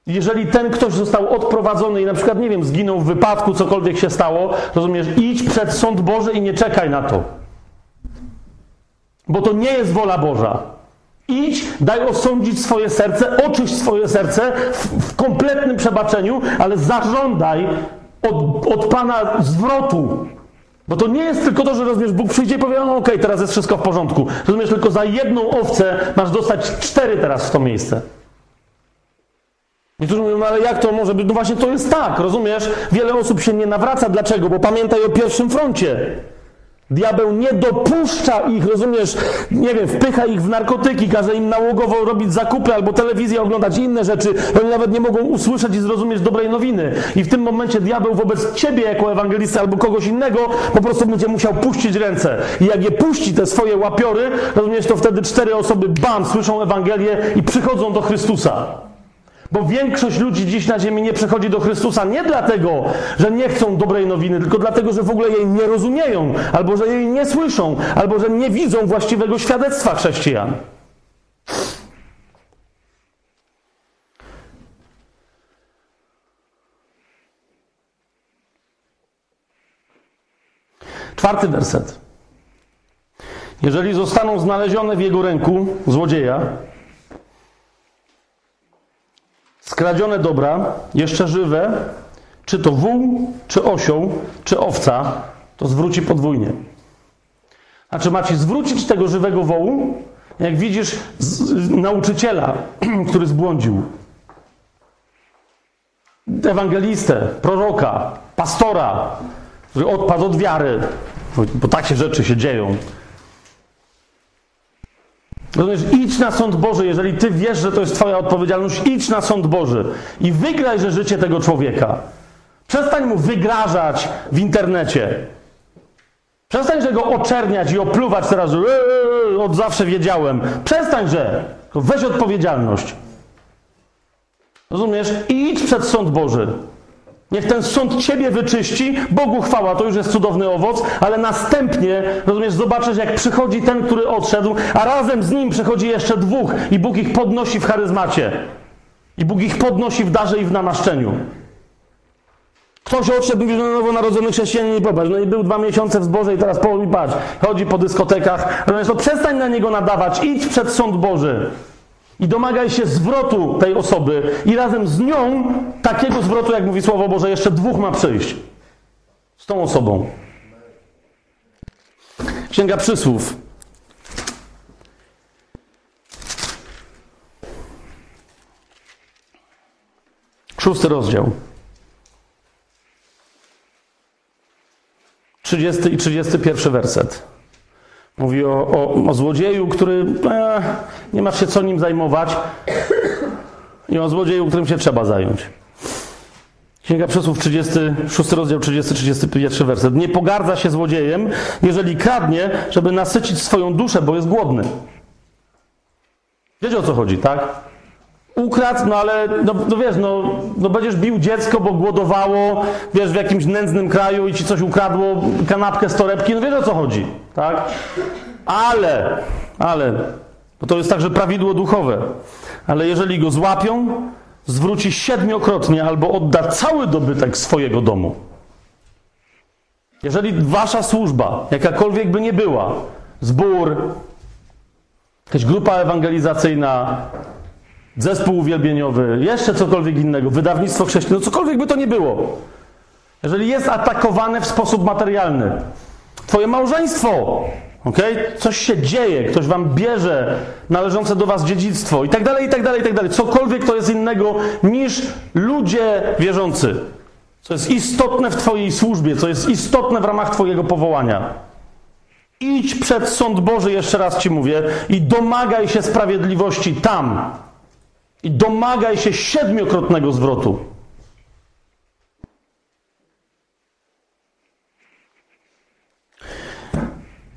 Jeżeli ten ktoś został odprowadzony i na przykład, nie wiem, zginął w wypadku, cokolwiek się stało, rozumiesz, idź przed sąd Boży i nie czekaj na to. Bo to nie jest wola Boża. Idź, daj osądzić swoje serce, oczyść swoje serce w, w kompletnym przebaczeniu, ale zażądaj od, od Pana zwrotu. Bo to nie jest tylko to, że rozumiesz, Bóg przyjdzie i powie, no okej, teraz jest wszystko w porządku. Rozumiesz, tylko za jedną owcę masz dostać cztery teraz w to miejsce. Niektórzy mówią, no ale jak to może być? No właśnie to jest tak, rozumiesz? Wiele osób się nie nawraca. Dlaczego? Bo pamiętaj o pierwszym froncie. Diabeł nie dopuszcza ich, rozumiesz, nie wiem, wpycha ich w narkotyki, każe im nałogowo robić zakupy albo telewizję oglądać inne rzeczy. Oni nawet nie mogą usłyszeć i zrozumieć dobrej nowiny. I w tym momencie diabeł wobec ciebie jako ewangelisty albo kogoś innego po prostu będzie musiał puścić ręce. I jak je puści te swoje łapiory, rozumiesz, to wtedy cztery osoby, bam, słyszą Ewangelię i przychodzą do Chrystusa. Bo większość ludzi dziś na ziemi nie przychodzi do Chrystusa nie dlatego, że nie chcą dobrej nowiny, tylko dlatego, że w ogóle jej nie rozumieją, albo że jej nie słyszą, albo że nie widzą właściwego świadectwa chrześcijan. Czwarty werset. Jeżeli zostaną znalezione w jego ręku złodzieja, skradzione dobra, jeszcze żywe, czy to wół, czy osioł, czy owca, to zwróci podwójnie. Znaczy ma ci zwrócić tego żywego wołu, jak widzisz z, nauczyciela, który zbłądził. Ewangelistę, proroka, pastora, który odpadł od wiary, bo takie rzeczy się dzieją. Rozumiesz, idź na sąd Boży, jeżeli ty wiesz, że to jest twoja odpowiedzialność, idź na sąd Boży i wygraj, że życie tego człowieka. Przestań mu wygrażać w internecie. Przestań, że go oczerniać i opluwać teraz, że eee, od zawsze wiedziałem. Przestań, że. Weź odpowiedzialność. Rozumiesz? I idź przed sąd Boży. Niech ten sąd ciebie wyczyści, Bogu chwała, to już jest cudowny owoc, ale następnie, rozumiesz, zobaczysz, jak przychodzi ten, który odszedł, a razem z nim przychodzi jeszcze dwóch i Bóg ich podnosi w charyzmacie. I Bóg ich podnosi w darze i w namaszczeniu. Ktoś odszedł, mówi, że no nowonarodzony chrześcijanin, popatrz, no i był dwa miesiące w zborze i teraz po i patrz, chodzi po dyskotekach. Rozumiesz, to przestań na niego nadawać, idź przed sąd Boży. I domagaj się zwrotu tej osoby, i razem z nią takiego zwrotu, jak mówi Słowo Boże, jeszcze dwóch ma przyjść. Z tą osobą. Księga Przysłów. Szósty rozdział. 30 i 31 werset. Mówi o, o, o złodzieju, który e, nie masz się co nim zajmować i o złodzieju, którym się trzeba zająć. Księga Przesłów 36 rozdział 30-31 werset. Nie pogardza się złodziejem, jeżeli kradnie, żeby nasycić swoją duszę, bo jest głodny. Wiecie o co chodzi, tak? Ukradł, no ale, no, no wiesz, no, no będziesz bił dziecko, bo głodowało, wiesz, w jakimś nędznym kraju i ci coś ukradło, kanapkę z torebki, no wiesz o co chodzi, tak? Ale, ale, bo to jest także prawidło duchowe, ale jeżeli go złapią, zwróci siedmiokrotnie albo odda cały dobytek swojego domu. Jeżeli wasza służba, jakakolwiek by nie była, zbór, jakaś grupa ewangelizacyjna, zespół uwielbieniowy, jeszcze cokolwiek innego, wydawnictwo chrześcijaństwo, no cokolwiek by to nie było, jeżeli jest atakowane w sposób materialny, twoje małżeństwo, okay? coś się dzieje, ktoś wam bierze należące do was dziedzictwo i tak dalej, i tak dalej, i tak dalej, cokolwiek to jest innego niż ludzie wierzący, co jest istotne w twojej służbie, co jest istotne w ramach twojego powołania. Idź przed sąd Boży, jeszcze raz ci mówię, i domagaj się sprawiedliwości tam. I domagaj się siedmiokrotnego zwrotu.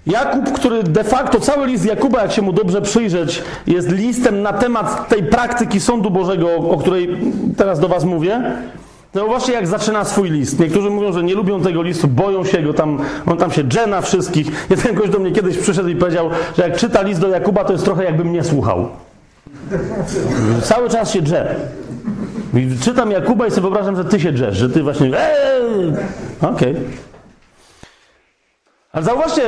Jakub, który de facto, cały list Jakuba, jak się mu dobrze przyjrzeć, jest listem na temat tej praktyki sądu Bożego, o której teraz do Was mówię. No właśnie jak zaczyna swój list. Niektórzy mówią, że nie lubią tego listu, boją się go, tam, on tam się drze na wszystkich. Jeden gość do mnie kiedyś przyszedł i powiedział, że jak czyta list do Jakuba, to jest trochę jakby mnie słuchał. Cały czas się drze. I czytam Jakuba i sobie wyobrażam, że ty się drzesz, że ty właśnie... Eee! Okej. Okay. Ale zauważcie,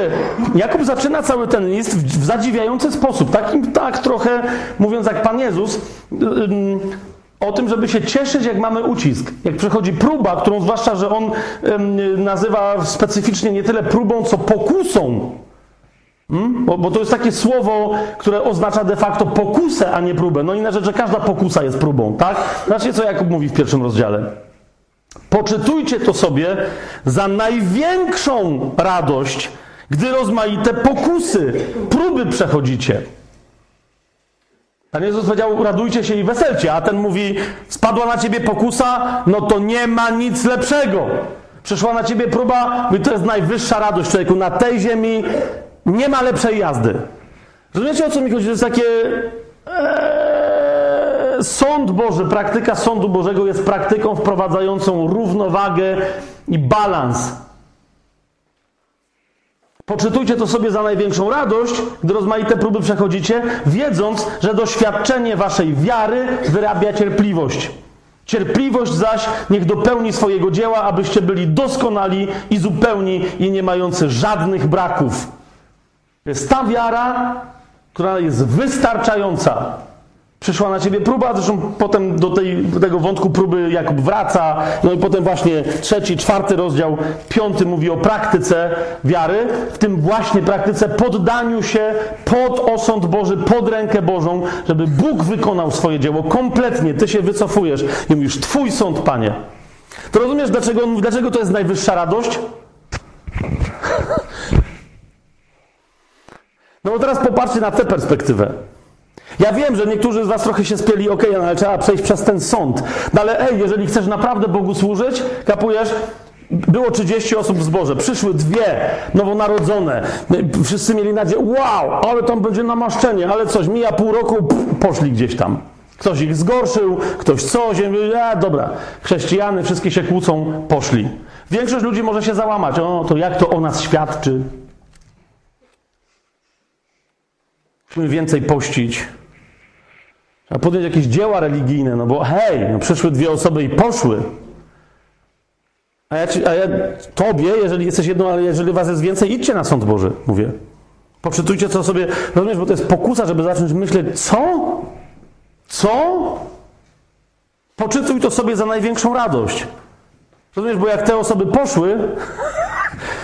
Jakub zaczyna cały ten list w, zadziwiający sposób. Takim, tak trochę, mówiąc jak Pan Jezus, ym, o tym, żeby się cieszyć, jak mamy ucisk. Jak przychodzi próba, którą zwłaszcza, że on nazywa specyficznie nie tyle próbą, co pokusą. Hmm? Bo, bo, to jest takie słowo, które oznacza de facto pokusę, a nie próbę. No inna rzecz, że każda pokusa jest próbą, tak? Zobaczcie, co Jakub mówi w pierwszym rozdziale. Poczytujcie to sobie za największą radość, gdy rozmaite pokusy, próby przechodzicie. Pan Jezus powiedział, radujcie się i weselcie, a ten mówi, spadła na ciebie pokusa, no to nie ma nic lepszego. Przyszła na ciebie próba, mówi, to jest najwyższa radość człowieku. Na tej ziemi nie ma lepszej jazdy. Rozumiecie, o co mi chodzi? To jest takie... Eee, sąd Boży, praktyka sądu Bożego jest praktyką wprowadzającą równowagę i balans. Poczytujcie to sobie za największą radość, gdy rozmaite próby przechodzicie, wiedząc, że doświadczenie waszej wiary wyrabia cierpliwość. Cierpliwość zaś niech dopełni swojego dzieła, abyście byli doskonali i zupełni i nie mający żadnych braków. Jest ta wiara, która jest wystarczająca. Przyszła na ciebie próba, zresztą potem do, tej, do tego wątku próby Jakub wraca. No i potem właśnie trzeci, czwarty rozdział, piąty mówi o praktyce wiary. W tym właśnie praktyce poddaniu się pod osąd Boży, pod rękę Bożą, żeby Bóg wykonał swoje dzieło kompletnie. Ty się wycofujesz i mówisz, Twój sąd, Panie. To rozumiesz, dlaczego, dlaczego to jest najwyższa radość? No teraz popatrzcie na tę perspektywę. Ja wiem, że niektórzy z Was trochę się spieli, ok, ale trzeba przejść przez ten sąd. No ale ej, jeżeli chcesz naprawdę Bogu służyć, kapujesz, było 30 osób w zborze, przyszły dwie nowonarodzone. Wszyscy mieli nadzieję, wow, ale tam będzie namaszczenie, ale coś, mija pół roku, pff, poszli gdzieś tam. Ktoś ich zgorszył, ktoś coś, a dobra, chrześcijany, wszystkie się kłócą, poszli. Większość ludzi może się załamać, o, to jak to o nas świadczy? Musimy więcej pościć. Trzeba podjąć jakieś dzieła religijne, no bo hej, no przyszły dwie osoby i poszły. A ja, ci, a ja tobie, jeżeli jesteś jedną, ale jeżeli was jest więcej, idźcie na sąd Boży, mówię. Poczytujcie co sobie, rozumiesz, bo to jest pokusa, żeby zacząć myśleć, co? Co? Poczytuj to sobie za największą radość. Rozumiesz, bo jak te osoby poszły,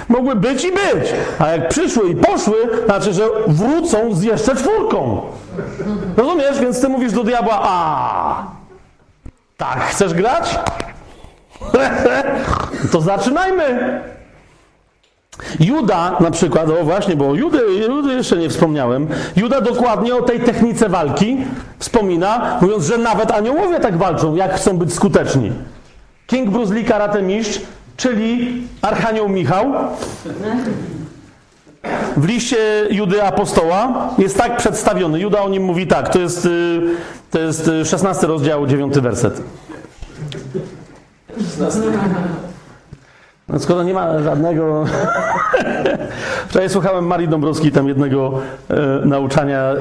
mogły być i być. A jak przyszły i poszły, znaczy, że wrócą z jeszcze czwórką. Rozumiesz? Więc ty mówisz do diabła, a tak, chcesz grać? to zaczynajmy. Juda na przykład, o właśnie, bo Judy, Judy jeszcze nie wspomniałem. Juda dokładnie o tej technice walki wspomina, mówiąc, że nawet aniołowie tak walczą, jak chcą być skuteczni. King Bruce Lee karate mistrz, czyli Archanioł Michał, w liście Judy Apostoła jest tak przedstawiony. Juda o nim mówi tak, to jest, to jest 16 rozdział, 9 werset. 16. No skoro nie ma żadnego. Wczoraj słuchałem Marii Dąbrowskiej tam jednego e, nauczania e,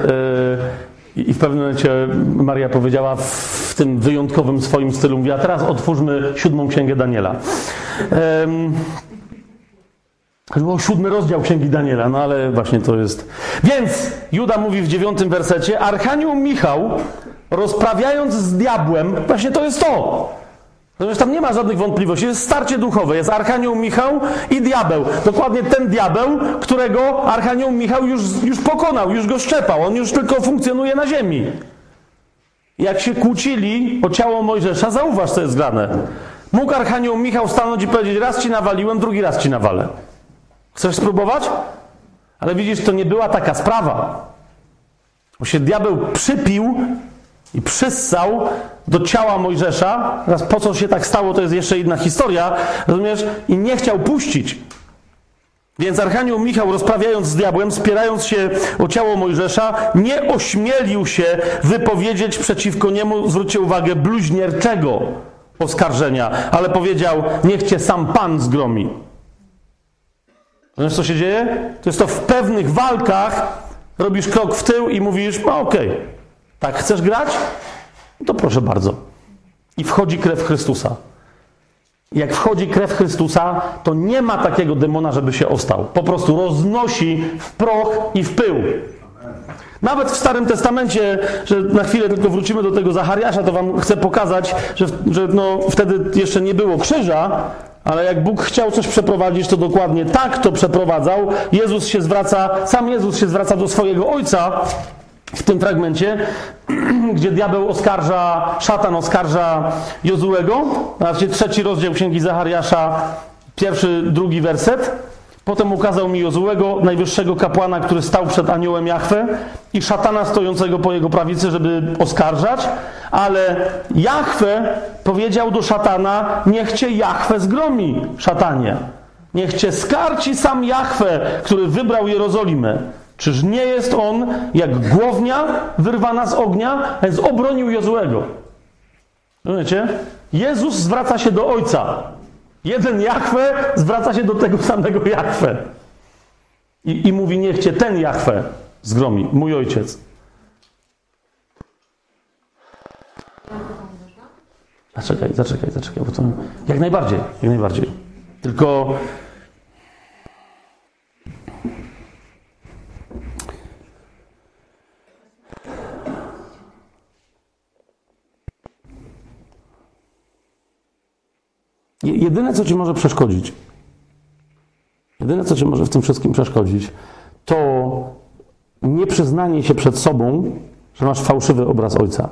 i w pewnym momencie Maria powiedziała w tym wyjątkowym swoim stylu, mówi, a teraz otwórzmy siódmą księgę Daniela. To był siódmy rozdział Księgi Daniela, no ale właśnie to jest. Więc Juda mówi w dziewiątym wersecie, Archanioł Michał, rozprawiając z diabłem, właśnie to jest to. Natomiast tam nie ma żadnych wątpliwości, jest starcie duchowe, jest Archanioł Michał i diabeł. Dokładnie ten diabeł, którego Archanioł Michał już, już pokonał, już go szczepał, on już tylko funkcjonuje na ziemi. Jak się kłócili o ciało Mojżesza, zauważ, co jest grane. Mógł Archanioł Michał stanąć i powiedzieć, raz ci nawaliłem, drugi raz ci nawalę. Chcesz spróbować? Ale widzisz, to nie była taka sprawa. Bo się diabeł przypił i przyssał do ciała Mojżesza. Teraz po co się tak stało, to jest jeszcze inna historia. Rozumiesz? I nie chciał puścić. Więc Archanioł Michał, rozprawiając z diabłem, spierając się o ciało Mojżesza, nie ośmielił się wypowiedzieć przeciwko niemu, zwróćcie uwagę, bluźnierczego oskarżenia, ale powiedział: Niech cię sam Pan zgromi. Wiesz, co się dzieje? To jest to w pewnych walkach robisz krok w tył i mówisz: No okej, okay. tak chcesz grać? To proszę bardzo. I wchodzi krew Chrystusa. Jak wchodzi krew Chrystusa, to nie ma takiego demona, żeby się ostał. Po prostu roznosi w proch i w pył. Nawet w Starym Testamencie, że na chwilę tylko wrócimy do tego Zachariasza, to wam chcę pokazać, że, że no, wtedy jeszcze nie było krzyża, ale jak Bóg chciał coś przeprowadzić, to dokładnie tak to przeprowadzał. Jezus się zwraca, sam Jezus się zwraca do swojego Ojca w tym fragmencie, gdzie diabeł oskarża, szatan oskarża Jozułego, znaczy trzeci rozdział Księgi Zachariasza, pierwszy, drugi werset. Potem ukazał mi Jozułego, najwyższego kapłana, który stał przed aniołem Jahwe i szatana stojącego po jego prawicy, żeby oskarżać, ale Jahwe powiedział do szatana, niech cię Jahwe zgromi, szatanie. Niech cię skarci sam Jahwe, który wybrał Jerozolimę. Czyż nie jest on jak głownia wyrwana z ognia, więc obronił Jozułego. Rozumiecie? Jezus zwraca się do Ojca. Jeden Jachwę zwraca się do tego samego Jachwę. I, I mówi, niech cię ten Jachwę zgromi, mój ojciec. Zaczekaj, zaczekaj, zaczekaj, bo to jak najbardziej, jak najbardziej. Tylko Jedyne, co ci może przeszkodzić, jedyne, co ci może w tym wszystkim przeszkodzić, to nieprzyznanie się przed sobą, że masz fałszywy obraz Ojca.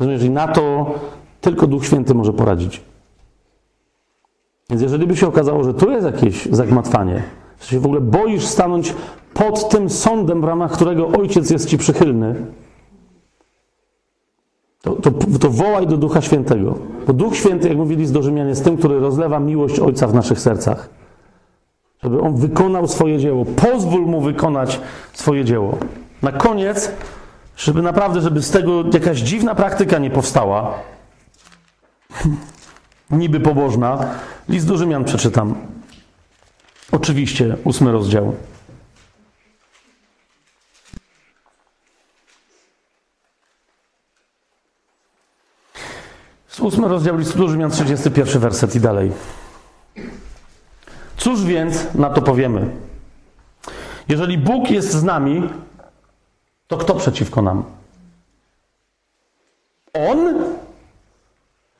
Rozumiesz, i na to tylko Duch Święty może poradzić. Więc jeżeli by się okazało, że tu jest jakieś zagmatwanie, że się w ogóle boisz stanąć pod tym sądem, w ramach którego Ojciec jest ci przychylny, to, to, to, wołaj do Ducha Świętego. Bo Duch Święty, jak mówili z do Rzymian, jest tym, który rozlewa miłość Ojca w naszych sercach. Żeby On wykonał swoje dzieło. Pozwól Mu wykonać swoje dzieło. Na koniec, żeby naprawdę, żeby z tego jakaś dziwna praktyka nie powstała, niby pobożna, list do Rzymian przeczytam. Oczywiście, ósmy rozdział. Ósmy rozdział listu do Rzymian, 31 werset i dalej. Cóż więc na to powiemy? Jeżeli Bóg jest z nami, to kto przeciwko nam? On,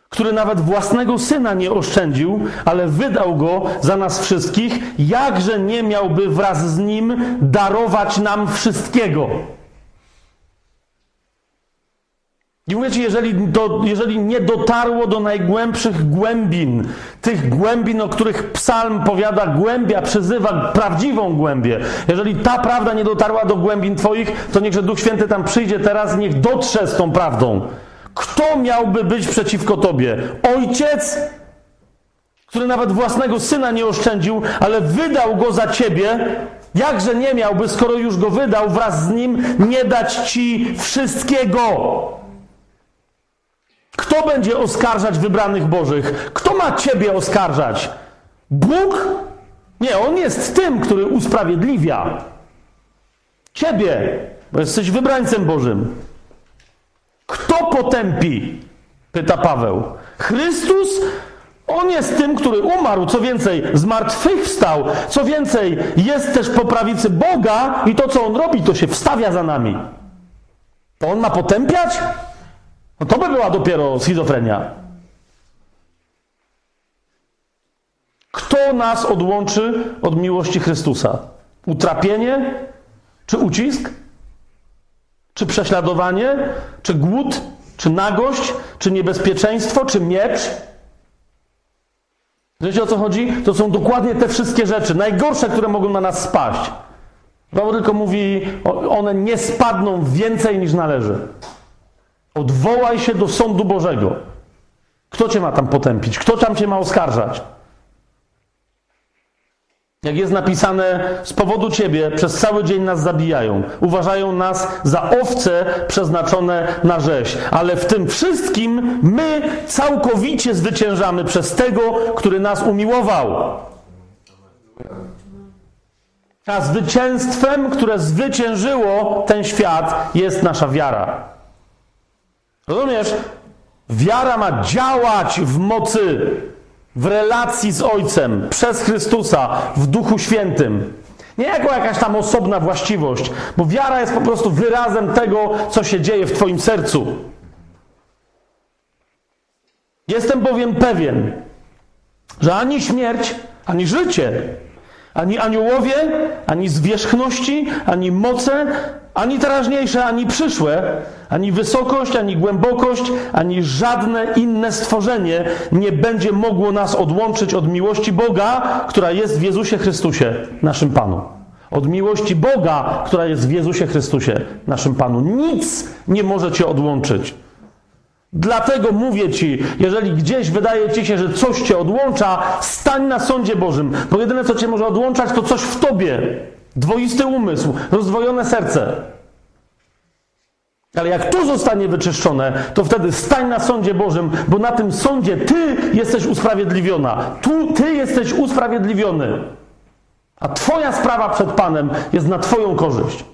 który nawet własnego syna nie oszczędził, ale wydał go za nas wszystkich, jakże nie miałby wraz z nim darować nam wszystkiego? I mówię Ci, jeżeli, jeżeli nie dotarło do najgłębszych głębin, tych głębin, o których psalm powiada, głębia przyzywa prawdziwą głębię. Jeżeli ta prawda nie dotarła do głębin Twoich, to niechże Duch Święty tam przyjdzie teraz, niech dotrze z tą prawdą. Kto miałby być przeciwko Tobie? Ojciec, który nawet własnego syna nie oszczędził, ale wydał go za Ciebie, jakże nie miałby, skoro już go wydał, wraz z nim nie dać Ci wszystkiego? Kto będzie oskarżać wybranych Bożych? Kto ma Ciebie oskarżać? Bóg? Nie, On jest tym, który usprawiedliwia. Ciebie, bo jesteś wybrańcem Bożym. Kto potępi? Pyta Paweł. Chrystus, On jest tym, który umarł, co więcej, zmartwychwstał, co więcej, jest też po prawicy Boga i to, co On robi, to się wstawia za nami. To On ma potępiać? No to by była dopiero schizofrenia. Kto nas odłączy od miłości Chrystusa? Utrapienie? Czy ucisk? Czy prześladowanie? Czy głód? Czy nagość? Czy niebezpieczeństwo? Czy miecz? Wiecie o co chodzi? To są dokładnie te wszystkie rzeczy, najgorsze, które mogą na nas spaść. Paweł tylko mówi, one nie spadną więcej niż należy. Odwołaj się do sądu Bożego. Kto cię ma tam potępić? Kto tam cię ma oskarżać? Jak jest napisane, z powodu ciebie przez cały dzień nas zabijają. Uważają nas za owce przeznaczone na rzeź. Ale w tym wszystkim my całkowicie zwyciężamy przez tego, który nas umiłował. A zwycięstwem, które zwyciężyło ten świat, jest nasza wiara. Rozumiesz? Wiara ma działać w mocy, w relacji z Ojcem, przez Chrystusa, w Duchu Świętym. Nie jako jakaś tam osobna właściwość, bo wiara jest po prostu wyrazem tego, co się dzieje w Twoim sercu. Jestem bowiem pewien, że ani śmierć, ani życie, ani aniołowie, ani zwierzchności, ani moce, ani teraźniejsze, ani przyszłe, ani wysokość, ani głębokość, ani żadne inne stworzenie nie będzie mogło nas odłączyć od miłości Boga, która jest w Jezusie Chrystusie, naszym Panu. Od miłości Boga, która jest w Jezusie Chrystusie, naszym Panu. Nic nie może cię odłączyć. Dlatego mówię ci, jeżeli gdzieś wydaje ci się, że coś cię odłącza, stań na sądzie Bożym, bo jedyne co cię może odłączać, to coś w tobie. Dwoisty umysł, rozdwojone serce. Ale jak to zostanie wyczyszczone, to wtedy stań na sądzie Bożym, bo na tym sądzie ty jesteś usprawiedliwiona. Tu ty jesteś usprawiedliwiony. A twoja sprawa przed Panem jest na twoją korzyść.